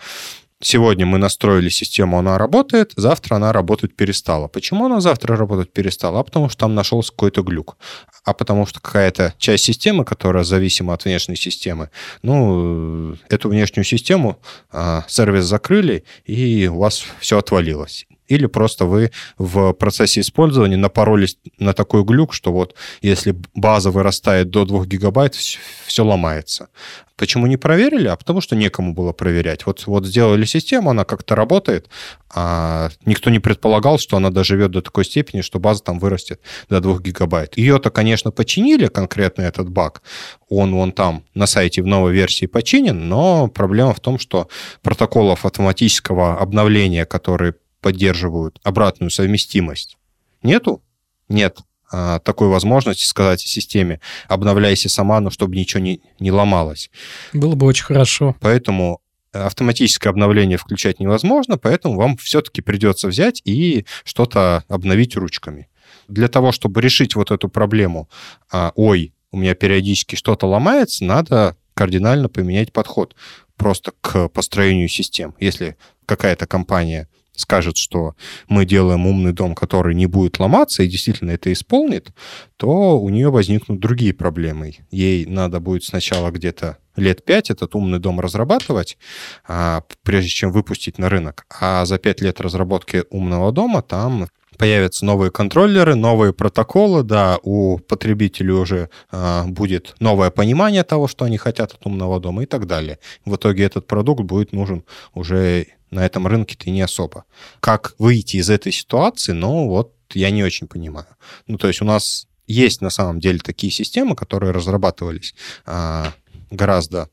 Сегодня мы настроили систему, она работает, завтра она работать перестала. Почему она завтра работать перестала? А потому что там нашелся какой-то глюк. А потому что какая-то часть системы, которая зависима от внешней системы, ну, эту внешнюю систему а, сервис закрыли, и у вас все отвалилось или просто вы в процессе использования напоролись на такой глюк, что вот если база вырастает до 2 гигабайт, все ломается. Почему не проверили? А потому что некому было проверять. Вот, вот сделали систему, она как-то работает, а никто не предполагал, что она доживет до такой степени, что база там вырастет до 2 гигабайт. Ее-то, конечно, починили, конкретно этот баг. Он вон там на сайте в новой версии починен, но проблема в том, что протоколов автоматического обновления, которые поддерживают обратную совместимость, нету? Нет а, такой возможности сказать системе, обновляйся сама, но чтобы ничего не, не ломалось. Было бы очень хорошо. Поэтому автоматическое обновление включать невозможно, поэтому вам все-таки придется взять и что-то обновить ручками. Для того, чтобы решить вот эту проблему, а, ой, у меня периодически что-то ломается, надо кардинально поменять подход просто к построению систем. Если какая-то компания скажет, что мы делаем умный дом, который не будет ломаться, и действительно это исполнит, то у нее возникнут другие проблемы. Ей надо будет сначала где-то лет пять этот умный дом разрабатывать, а, прежде чем выпустить на рынок. А за пять лет разработки умного дома там появятся новые контроллеры, новые протоколы, да, у потребителей уже а, будет новое понимание того, что они хотят от умного дома и так далее. В итоге этот продукт будет нужен уже на этом рынке-то не особо. Как выйти из этой ситуации, ну вот я не очень понимаю. Ну то есть у нас есть на самом деле такие системы, которые разрабатывались а, гораздо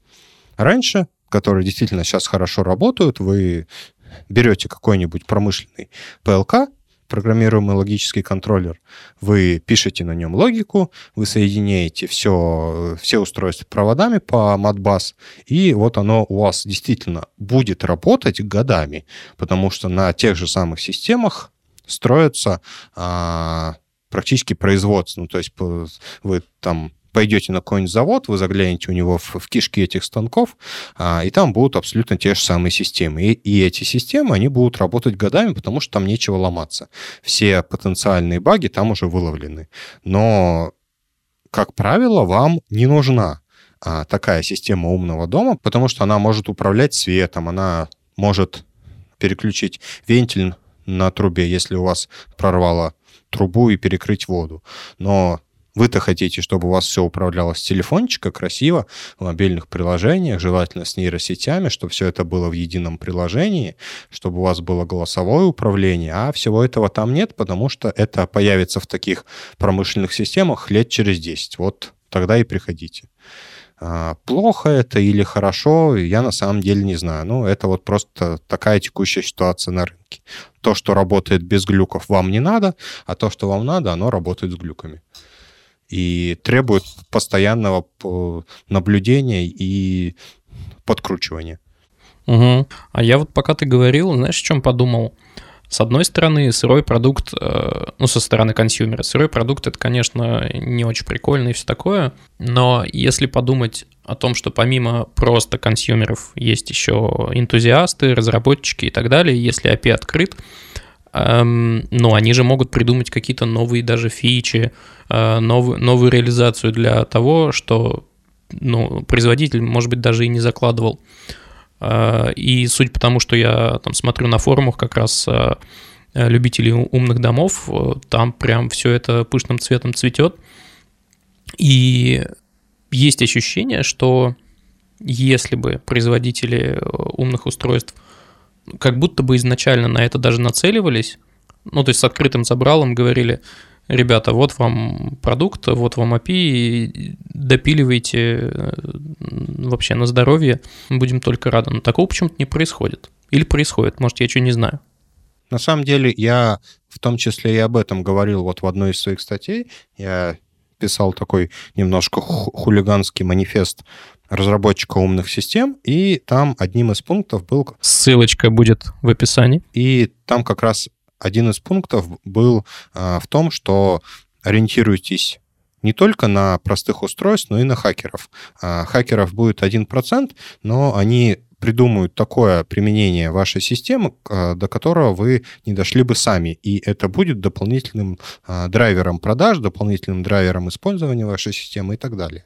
раньше, которые действительно сейчас хорошо работают. Вы берете какой-нибудь промышленный ПЛК, программируемый логический контроллер. Вы пишете на нем логику, вы соединяете все, все устройства проводами по Modbus, и вот оно у вас действительно будет работать годами, потому что на тех же самых системах строятся а, практически производство. Ну, то есть вы там пойдете на какой-нибудь завод, вы заглянете у него в, в кишки этих станков, а, и там будут абсолютно те же самые системы. И, и эти системы, они будут работать годами, потому что там нечего ломаться. Все потенциальные баги там уже выловлены. Но, как правило, вам не нужна а, такая система умного дома, потому что она может управлять светом, она может переключить вентиль на трубе, если у вас прорвало трубу и перекрыть воду. Но вы-то хотите, чтобы у вас все управлялось с телефончика красиво, в мобильных приложениях, желательно с нейросетями, чтобы все это было в едином приложении, чтобы у вас было голосовое управление, а всего этого там нет, потому что это появится в таких промышленных системах лет через 10. Вот тогда и приходите. А, плохо это или хорошо, я на самом деле не знаю. Ну, это вот просто такая текущая ситуация на рынке. То, что работает без глюков, вам не надо, а то, что вам надо, оно работает с глюками. И требует постоянного наблюдения и подкручивания. Угу. А я вот пока ты говорил, знаешь, о чем подумал? С одной стороны, сырой продукт, э, ну, со стороны консюмера, сырой продукт это, конечно, не очень прикольно и все такое, но если подумать о том, что помимо просто консюмеров есть еще энтузиасты, разработчики и так далее, если API открыт, эм, ну, они же могут придумать какие-то новые даже фичи, э, новую, новую реализацию для того, что ну, производитель, может быть, даже и не закладывал. А, и суть потому, что я там смотрю на форумах как раз а, любителей умных домов, э, там прям все это пышным цветом цветет. И есть ощущение, что если бы производители э, умных устройств как будто бы изначально на это даже нацеливались, ну, то есть с открытым забралом говорили, ребята, вот вам продукт, вот вам API, допиливайте э, вообще на здоровье, будем только рады. Но такого почему-то не происходит. Или происходит, может, я что не знаю. На самом деле, я в том числе и об этом говорил вот в одной из своих статей. Я писал такой немножко хулиганский манифест разработчика умных систем, и там одним из пунктов был... Ссылочка будет в описании. И там как раз один из пунктов был а, в том, что ориентируйтесь не только на простых устройств, но и на хакеров. А, хакеров будет 1%, но они придумают такое применение вашей системы, а, до которого вы не дошли бы сами. И это будет дополнительным драйвером продаж, дополнительным драйвером использования вашей системы и так далее.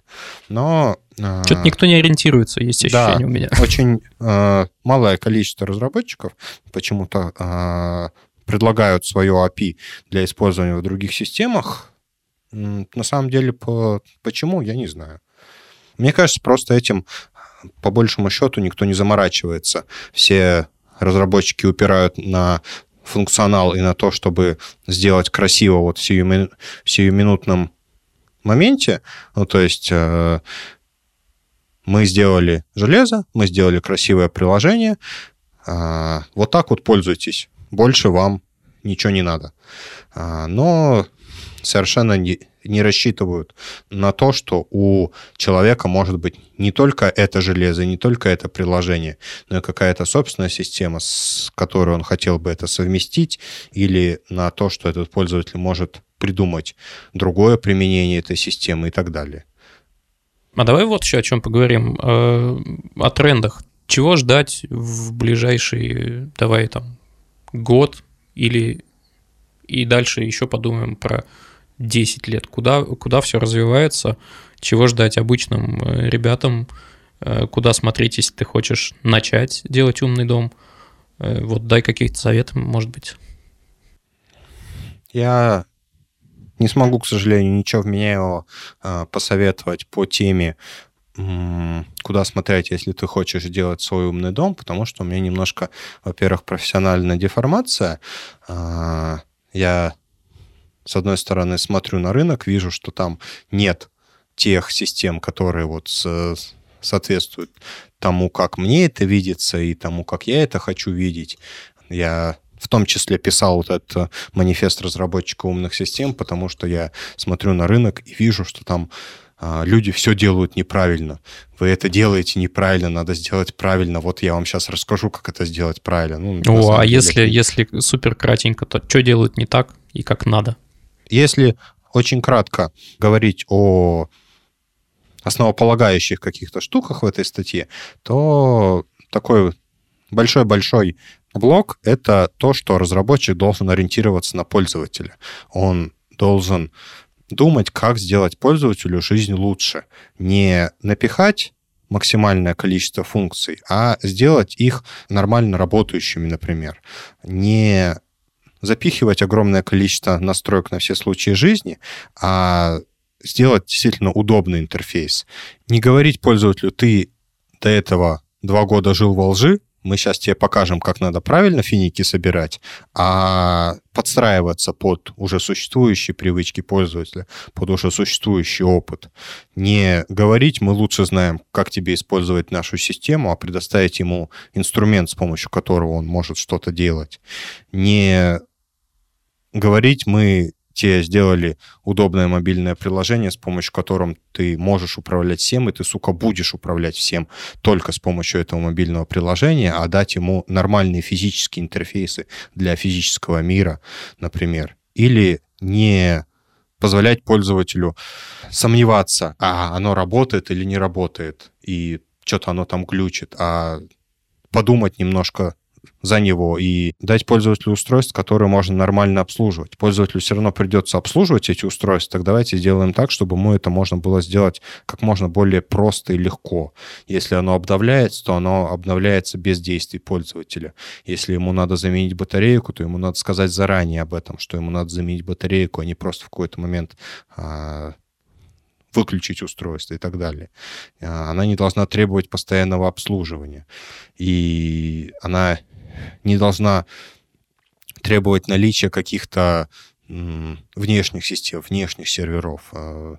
Но... Что-то никто не ориентируется, есть ощущение да, у меня. *laughs* Очень малое количество разработчиков почему-то предлагают свое API для использования в других системах, на самом деле, по, почему, я не знаю. Мне кажется, просто этим, по большему счету, никто не заморачивается. Все разработчики упирают на функционал и на то, чтобы сделать красиво вот в, сию, в сиюминутном моменте. Ну, то есть э, мы сделали железо, мы сделали красивое приложение, э, вот так вот пользуйтесь больше вам ничего не надо. А, но совершенно не, не рассчитывают на то, что у человека может быть не только это железо, не только это приложение, но и какая-то собственная система, с которой он хотел бы это совместить, или на то, что этот пользователь может придумать другое применение этой системы и так далее. А давай вот еще о чем поговорим. Э, о трендах. Чего ждать в ближайший, давай там, год или и дальше еще подумаем про 10 лет, куда, куда все развивается, чего ждать обычным э, ребятам, э, куда смотреть, если ты хочешь начать делать умный дом. Э, вот дай какие-то советы, может быть. Я не смогу, к сожалению, ничего вменяемого посоветовать по теме куда смотреть, если ты хочешь делать свой умный дом, потому что у меня немножко, во-первых, профессиональная деформация. Я, с одной стороны, смотрю на рынок, вижу, что там нет тех систем, которые вот соответствуют тому, как мне это видится, и тому, как я это хочу видеть. Я в том числе писал вот этот манифест разработчика умных систем, потому что я смотрю на рынок и вижу, что там а, люди все делают неправильно. Вы это делаете неправильно, надо сделать правильно. Вот я вам сейчас расскажу, как это сделать правильно. Ну, О, а деле, если, если супер кратенько, то что делают не так и как надо? Если очень кратко говорить о основополагающих каких-то штуках в этой статье, то такой большой-большой блок — это то, что разработчик должен ориентироваться на пользователя. Он должен думать, как сделать пользователю жизнь лучше. Не напихать максимальное количество функций, а сделать их нормально работающими, например. Не запихивать огромное количество настроек на все случаи жизни, а сделать действительно удобный интерфейс. Не говорить пользователю, ты до этого два года жил во лжи, мы сейчас тебе покажем, как надо правильно финики собирать, а подстраиваться под уже существующие привычки пользователя, под уже существующий опыт. Не говорить, мы лучше знаем, как тебе использовать нашу систему, а предоставить ему инструмент, с помощью которого он может что-то делать. Не говорить, мы те сделали удобное мобильное приложение, с помощью которым ты можешь управлять всем, и ты, сука, будешь управлять всем только с помощью этого мобильного приложения, а дать ему нормальные физические интерфейсы для физического мира, например. Или не позволять пользователю сомневаться, а оно работает или не работает, и что-то оно там глючит, а подумать немножко за него и дать пользователю устройств, которые можно нормально обслуживать. Пользователю все равно придется обслуживать эти устройства, так давайте сделаем так, чтобы ему это можно было сделать как можно более просто и легко. Если оно обновляется, то оно обновляется без действий пользователя. Если ему надо заменить батарейку, то ему надо сказать заранее об этом, что ему надо заменить батарейку, а не просто в какой-то момент а, выключить устройство и так далее. А, она не должна требовать постоянного обслуживания. И она не должна требовать наличия каких-то внешних систем, внешних серверов. А,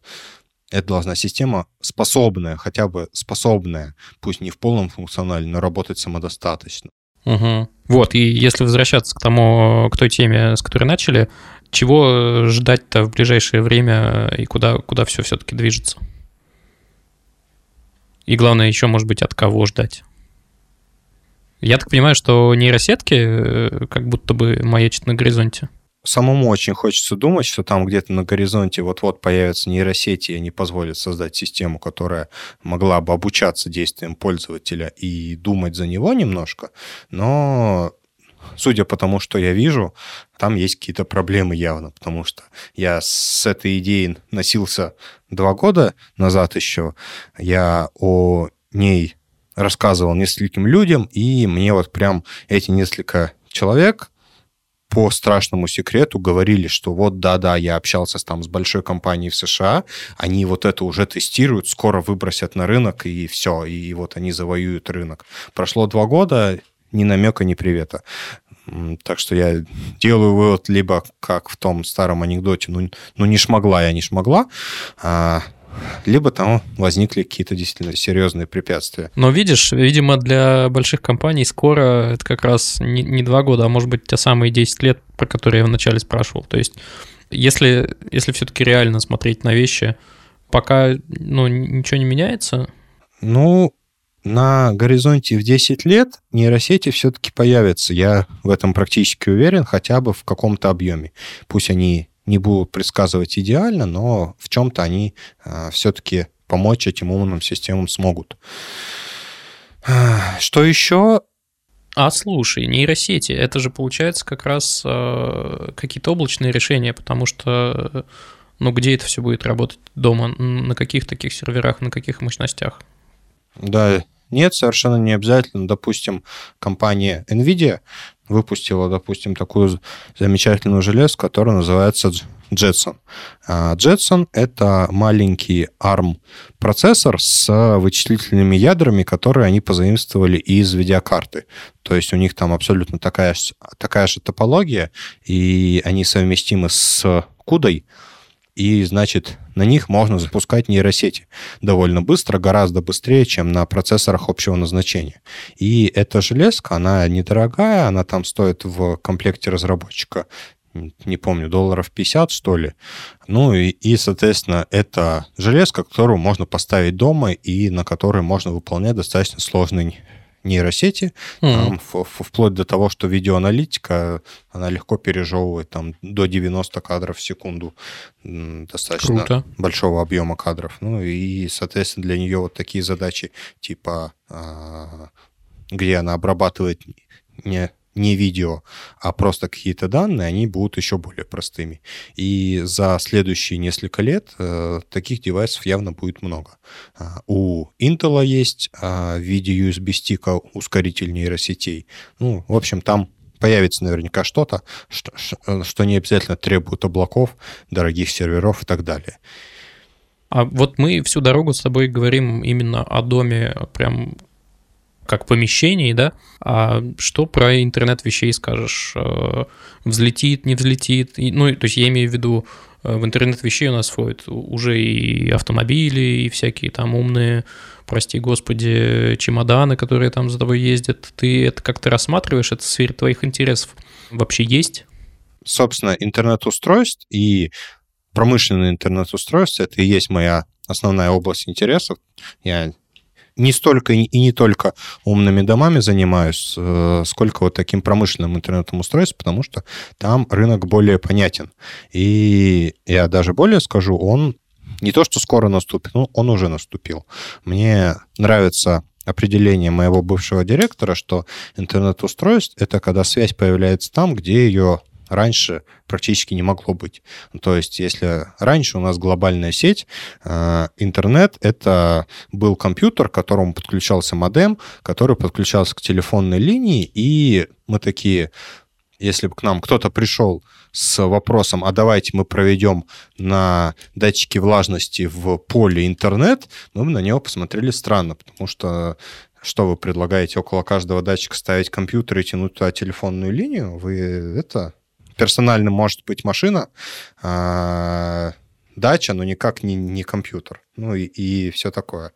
это должна система способная, хотя бы способная, пусть не в полном функционале, но работать самодостаточно. Угу. Вот, и если возвращаться к тому, к той теме, с которой начали, чего ждать-то в ближайшее время и куда, куда все все-таки движется? И главное, еще, может быть, от кого ждать? Я так понимаю, что нейросетки э, как будто бы маячат на горизонте. Самому очень хочется думать, что там где-то на горизонте вот-вот появятся нейросети, и они позволят создать систему, которая могла бы обучаться действиям пользователя и думать за него немножко, но судя по тому, что я вижу, там есть какие-то проблемы явно, потому что я с этой идеей носился два года назад еще. Я о ней рассказывал нескольким людям, и мне вот прям эти несколько человек по страшному секрету говорили, что вот да-да, я общался там с большой компанией в США, они вот это уже тестируют, скоро выбросят на рынок, и все, и вот они завоюют рынок. Прошло два года, ни намека, ни привета. Так что я делаю вывод либо как в том старом анекдоте, ну, ну не шмогла я, не шмогла, а либо там возникли какие-то действительно серьезные препятствия. Но видишь, видимо, для больших компаний скоро это как раз не, не два года, а может быть те самые 10 лет, про которые я вначале спрашивал. То есть если, если все-таки реально смотреть на вещи, пока ну, ничего не меняется? Ну, на горизонте в 10 лет нейросети все-таки появятся. Я в этом практически уверен, хотя бы в каком-то объеме. Пусть они не будут предсказывать идеально, но в чем-то они э, все-таки помочь этим умным системам смогут. Что еще? А слушай, нейросети, это же получается как раз э, какие-то облачные решения, потому что, ну, где это все будет работать дома, на каких таких серверах, на каких мощностях? Да, нет, совершенно не обязательно. Допустим, компания NVIDIA выпустила, допустим, такую замечательную железку, которая называется Jetson. А, Jetson — это маленький ARM-процессор с вычислительными ядрами, которые они позаимствовали из видеокарты. То есть у них там абсолютно такая, такая же топология, и они совместимы с CUDA, и, значит, на них можно запускать нейросети довольно быстро, гораздо быстрее, чем на процессорах общего назначения. И эта железка, она недорогая, она там стоит в комплекте разработчика не помню, долларов 50, что ли. Ну и, и, соответственно, это железка, которую можно поставить дома и на которой можно выполнять достаточно сложный нейросети, mm. там, вплоть до того, что видеоаналитика, она легко пережевывает там до 90 кадров в секунду достаточно Круто. большого объема кадров. Ну и, соответственно, для нее вот такие задачи, типа, а, где она обрабатывает не не видео, а просто какие-то данные, они будут еще более простыми. И за следующие несколько лет э, таких девайсов явно будет много. А, у Intel есть а, в виде USB-стика ускоритель нейросетей. Ну, в общем, там появится наверняка что-то, что, что не обязательно требует облаков, дорогих серверов и так далее. А вот мы всю дорогу с тобой говорим именно о доме прям как помещении, да? А что про интернет вещей скажешь? Э, взлетит, не взлетит? Ну, то есть я имею в виду, э, в интернет вещей у нас входят уже и автомобили, и всякие там умные, прости господи, чемоданы, которые там за тобой ездят. Ты это как-то рассматриваешь? Это в сфере твоих интересов вообще есть? Собственно, интернет-устройств и промышленные интернет-устройства, это и есть моя основная область интересов. Я не столько и не только умными домами занимаюсь, э, сколько вот таким промышленным интернетом устройств, потому что там рынок более понятен. И я даже более скажу, он не то, что скоро наступит, но он уже наступил. Мне нравится определение моего бывшего директора, что интернет-устройств — это когда связь появляется там, где ее раньше практически не могло быть. То есть, если раньше у нас глобальная сеть, э, интернет — это был компьютер, к которому подключался модем, который подключался к телефонной линии, и мы такие, если бы к нам кто-то пришел с вопросом, а давайте мы проведем на датчике влажности в поле интернет, мы бы на него посмотрели странно, потому что что вы предлагаете около каждого датчика ставить компьютер и тянуть туда телефонную линию? Вы это персональным может быть машина, а, дача, но никак не, не компьютер. Ну и, и все такое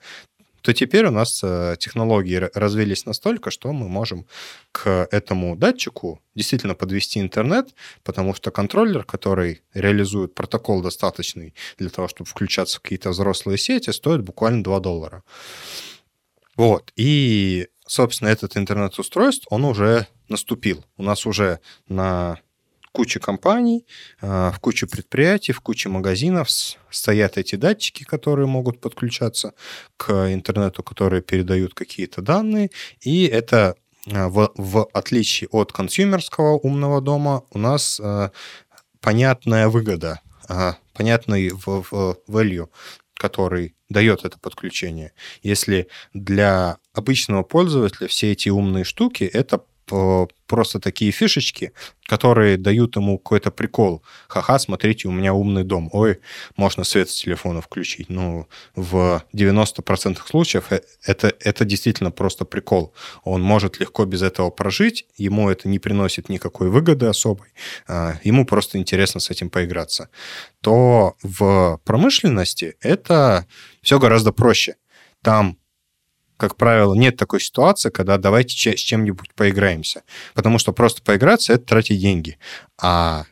то теперь у нас э, технологии развились настолько, что мы можем к этому датчику действительно подвести интернет, потому что контроллер, который реализует протокол достаточный для того, чтобы включаться в какие-то взрослые сети, стоит буквально 2 доллара. Вот. И, собственно, этот интернет-устройств, он уже наступил. У нас уже на куче компаний, а, в куче предприятий, в куче магазинов стоят эти датчики, которые могут подключаться к интернету, которые передают какие-то данные, и это а, в, в отличие от консюмерского умного дома у нас а, понятная выгода, понятный value, который дает это подключение. Если для обычного пользователя все эти умные штуки это просто такие фишечки, которые дают ему какой-то прикол. Ха-ха, смотрите, у меня умный дом. Ой, можно свет с телефона включить. Ну, в 90% случаев э, это, это действительно просто прикол. Он может легко без этого прожить, ему это не приносит никакой выгоды особой, а, ему просто интересно с этим поиграться. То в промышленности это все гораздо проще. Там как правило, нет такой ситуации, когда давайте с чем-нибудь поиграемся. Потому что просто поиграться — это тратить деньги. А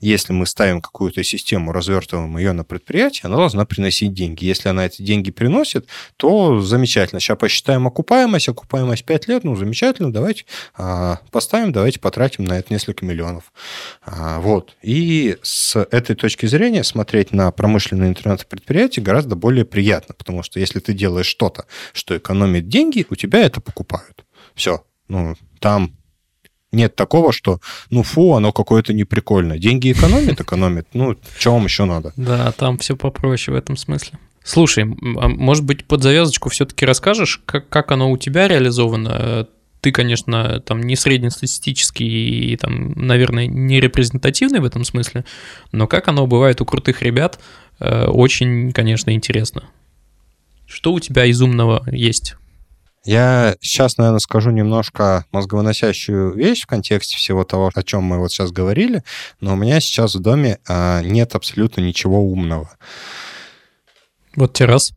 если мы ставим какую-то систему, развертываем ее на предприятие, она должна приносить деньги. Если она эти деньги приносит, то замечательно. Сейчас посчитаем окупаемость. Окупаемость 5 лет, ну, замечательно. Давайте а, поставим, давайте потратим на это несколько миллионов. А, вот. И с этой точки зрения смотреть на промышленные интернет-предприятия гораздо более приятно, потому что если ты делаешь что-то, что экономит деньги, у тебя это покупают. Все. Ну, там нет такого, что, ну, фу, оно какое-то неприкольное. Деньги экономит, *laughs* экономит. Ну, что вам еще надо? Да, там все попроще в этом смысле. Слушай, а может быть, под завязочку все-таки расскажешь, как, как оно у тебя реализовано? Ты, конечно, там не среднестатистический и, там, наверное, не репрезентативный в этом смысле, но как оно бывает у крутых ребят, э, очень, конечно, интересно. Что у тебя из умного есть? Я сейчас, наверное, скажу немножко мозговыносящую вещь в контексте всего того, о чем мы вот сейчас говорили, но у меня сейчас в доме а, нет абсолютно ничего умного. Вот террас.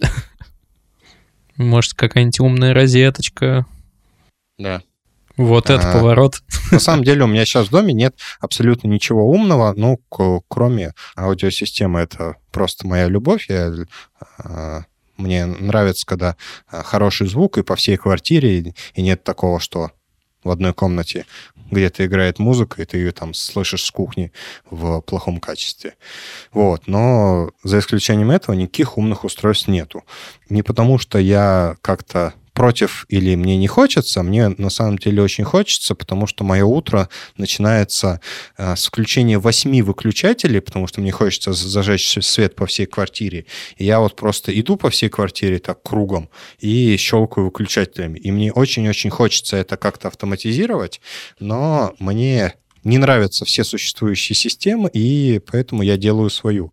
*laughs* Может, какая-нибудь умная розеточка. Да. Вот это а, поворот. *laughs* На самом деле у меня сейчас в доме нет абсолютно ничего умного, ну, кроме аудиосистемы. Это просто моя любовь. Я а, мне нравится, когда а, хороший звук и по всей квартире, и нет такого, что в одной комнате где-то играет музыка, и ты ее там слышишь с кухни в плохом качестве. Вот. Но за исключением этого никаких умных устройств нету. Не потому, что я как-то против или мне не хочется, мне на самом деле очень хочется, потому что мое утро начинается э, с включения восьми выключателей, потому что мне хочется зажечь свет по всей квартире. И я вот просто иду по всей квартире так кругом и щелкаю выключателями. И мне очень-очень хочется это как-то автоматизировать, но мне не нравятся все существующие системы, и поэтому я делаю свою.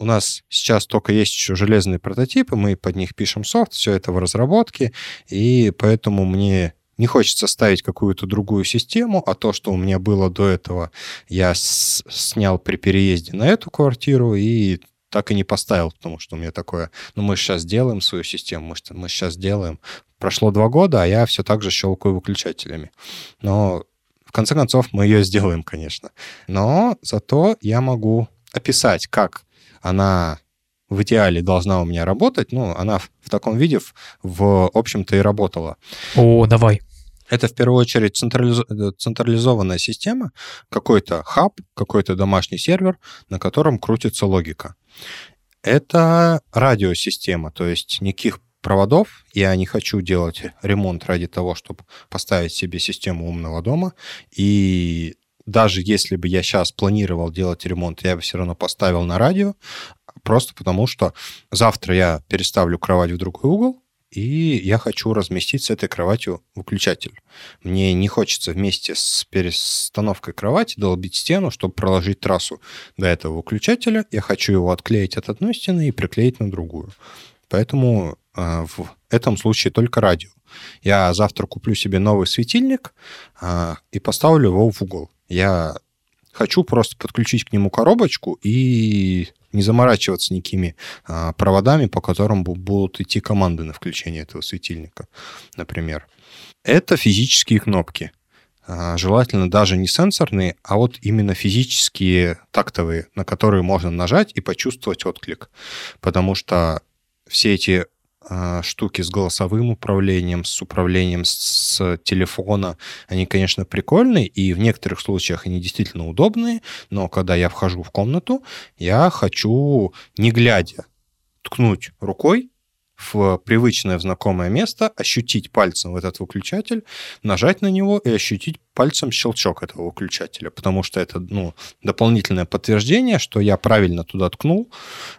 У нас сейчас только есть еще железные прототипы, мы под них пишем софт, все это в разработке, и поэтому мне не хочется ставить какую-то другую систему, а то, что у меня было до этого, я снял при переезде на эту квартиру и так и не поставил, потому что у меня такое, ну мы сейчас делаем свою систему, мы, мы сейчас делаем. Прошло два года, а я все так же щелкаю выключателями. Но в конце концов мы ее сделаем, конечно. Но зато я могу описать, как она в идеале должна у меня работать. Ну, она в, в таком виде, в, в общем-то, и работала. О, давай. Это в первую очередь централиз... Э, централизованная система, какой-то хаб, какой-то домашний сервер, на котором крутится логика. Это радиосистема, то есть никаких проводов. Я не хочу делать ремонт ради того, чтобы поставить себе систему умного дома. И даже если бы я сейчас планировал делать ремонт, я бы все равно поставил на радио, просто потому что завтра я переставлю кровать в другой угол, и я хочу разместить с этой кроватью выключатель. Мне не хочется вместе с перестановкой кровати долбить стену, чтобы проложить трассу до этого выключателя. Я хочу его отклеить от одной стены и приклеить на другую. Поэтому э, в этом случае только радио. Я завтра куплю себе новый светильник э, и поставлю его в угол. Я хочу просто подключить к нему коробочку и не заморачиваться никакими а, проводами, по которым будут идти команды на включение этого светильника, например. Это физические кнопки. А, желательно даже не сенсорные, а вот именно физические тактовые, на которые можно нажать и почувствовать отклик. Потому что все эти штуки с голосовым управлением, с управлением с телефона, они, конечно, прикольные, и в некоторых случаях они действительно удобные, но когда я вхожу в комнату, я хочу, не глядя, ткнуть рукой в привычное, в знакомое место, ощутить пальцем этот выключатель, нажать на него и ощутить пальцем щелчок этого выключателя, потому что это ну, дополнительное подтверждение, что я правильно туда ткнул.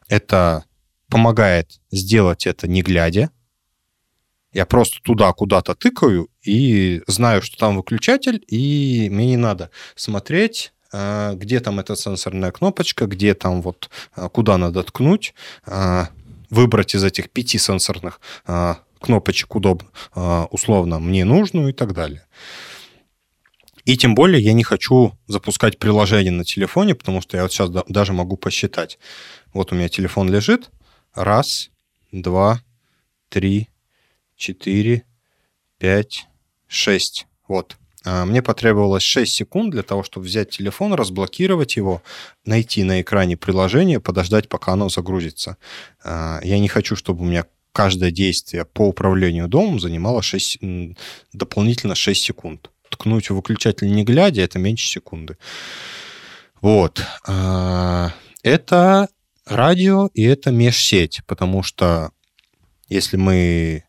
Это помогает сделать это не глядя. Я просто туда куда-то тыкаю и знаю, что там выключатель, и мне не надо смотреть, а, где там эта сенсорная кнопочка, где там вот, а, куда надо ткнуть, а, выбрать из этих пяти сенсорных кнопочек удобно, условно мне нужную и так далее. И тем более я не хочу запускать приложение на телефоне, потому что я вот сейчас даже могу посчитать. Вот у меня телефон лежит, Раз, два, три, четыре, пять, шесть. Вот. А, мне потребовалось 6 секунд для того, чтобы взять телефон, разблокировать его, найти на экране приложение, подождать, пока оно загрузится. А, я не хочу, чтобы у меня каждое действие по управлению домом занимало 6, дополнительно 6 секунд. Ткнуть выключатель не глядя, это меньше секунды. Вот. А, это радио, и это межсеть, потому что если мы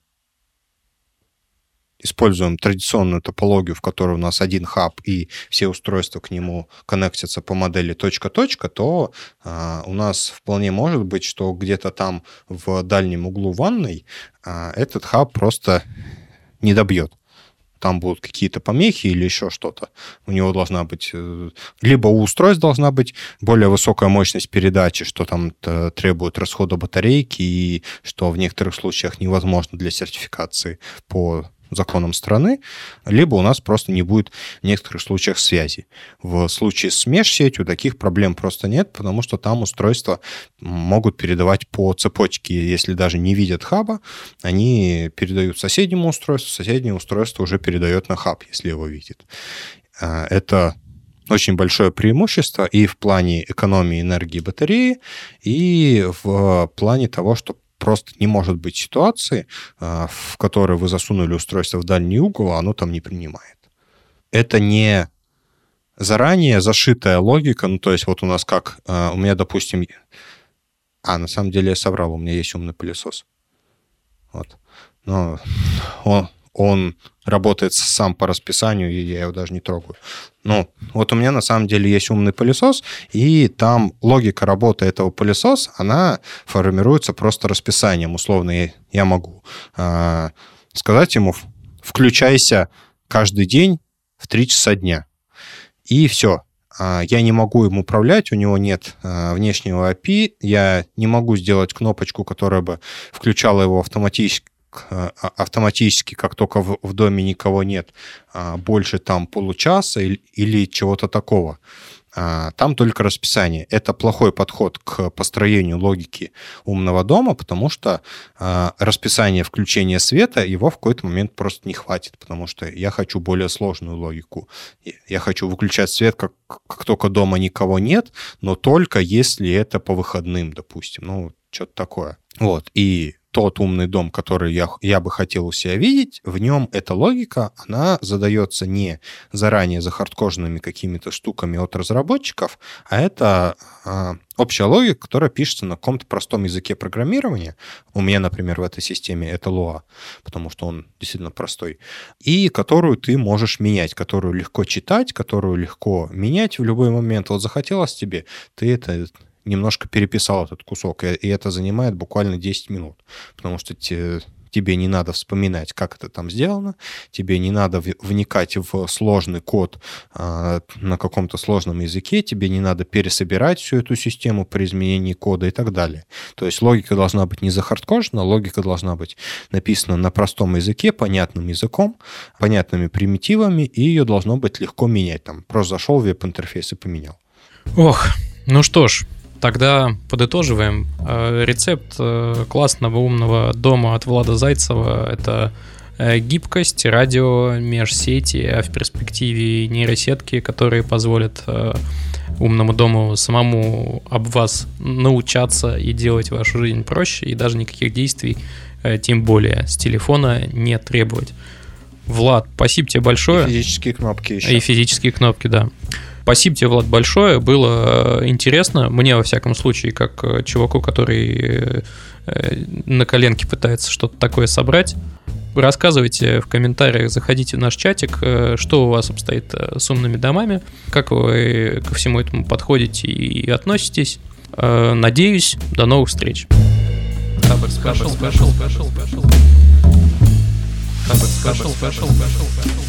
используем традиционную топологию, в которой у нас один хаб и все устройства к нему коннектятся по модели точка-точка, то э, у нас вполне может быть, что где-то там в дальнем углу ванной э, этот хаб просто не добьет там будут какие-то помехи или еще что-то. У него должна быть... Э, либо у устройств должна быть более высокая мощность передачи, что там требует расхода батарейки, и что в некоторых случаях невозможно для сертификации по законам страны, либо у нас просто не будет в некоторых случаях связи. В случае с межсетью таких проблем просто нет, потому что там устройства могут передавать по цепочке. Если даже не видят хаба, они передают соседнему устройству, соседнее устройство уже передает на хаб, если его видит. А, это очень большое преимущество и в плане экономии энергии батареи, и в плане того, что просто не может быть ситуации, а, в которой вы засунули устройство в дальний угол, а оно там не принимает. Это не заранее зашитая логика, ну, то есть вот у нас как, а, у меня, допустим, а, на самом деле я соврал, у меня есть умный пылесос. Вот. Но он, он работает сам по расписанию, и я его даже не трогаю. Ну, вот у меня на самом деле есть умный пылесос, и там логика работы этого пылесоса, она формируется просто расписанием. Условно, я могу э, сказать ему, включайся каждый день в 3 часа дня. И все. а, я не могу им управлять, у него нет а, внешнего API, я не могу сделать кнопочку, которая бы включала его автоматически автоматически, как только в, в доме никого нет, больше там получаса или, или чего-то такого. А, там только расписание. Это плохой подход к построению логики умного дома, потому что а, расписание включения света, его в какой-то момент просто не хватит, потому что я хочу более сложную логику. Я хочу выключать свет, как, как только дома никого нет, но только если это по выходным, допустим. Ну, что-то такое. Вот. И тот умный дом, который я, я бы хотел у себя видеть, в нем эта логика, она задается не заранее захардкоженными какими-то штуками от разработчиков, а это э, общая логика, которая пишется на каком-то простом языке программирования. У меня, например, в этой системе это Lua, потому что он действительно простой, и которую ты можешь менять, которую легко читать, которую легко менять в любой момент. Вот захотелось тебе, ты это немножко переписал этот кусок, и, это занимает буквально 10 минут, потому что те, тебе не надо вспоминать, как это там сделано, тебе не надо вникать в сложный код а, на каком-то сложном языке, тебе не надо пересобирать всю эту систему при изменении кода и так далее. То есть логика должна быть не захардкожена, логика должна быть написана на простом языке, понятным языком, понятными примитивами, и ее должно быть легко менять. Там просто зашел в веб-интерфейс и поменял. Ох, ну что ж, Тогда подытоживаем. Э, рецепт э, классного умного дома от Влада Зайцева — это э, гибкость, радио, межсети, а в перспективе нейросетки, которые позволят умному дому самому об вас научаться и делать вашу жизнь проще, и даже никаких действий, тем более с телефона, не требовать. Влад, спасибо тебе большое. И физические кнопки еще. И физические кнопки, да. Спасибо тебе, Влад, большое. Было э, интересно. Мне, во всяком случае, как э, чуваку, который э, на коленке пытается что-то такое собрать. Рассказывайте в комментариях, заходите в наш чатик, что у вас обстоит с умными домами, как вы ко всему этому подходите и относитесь. Надеюсь, до новых встреч. Special, special, special, special. Special, special, special, special.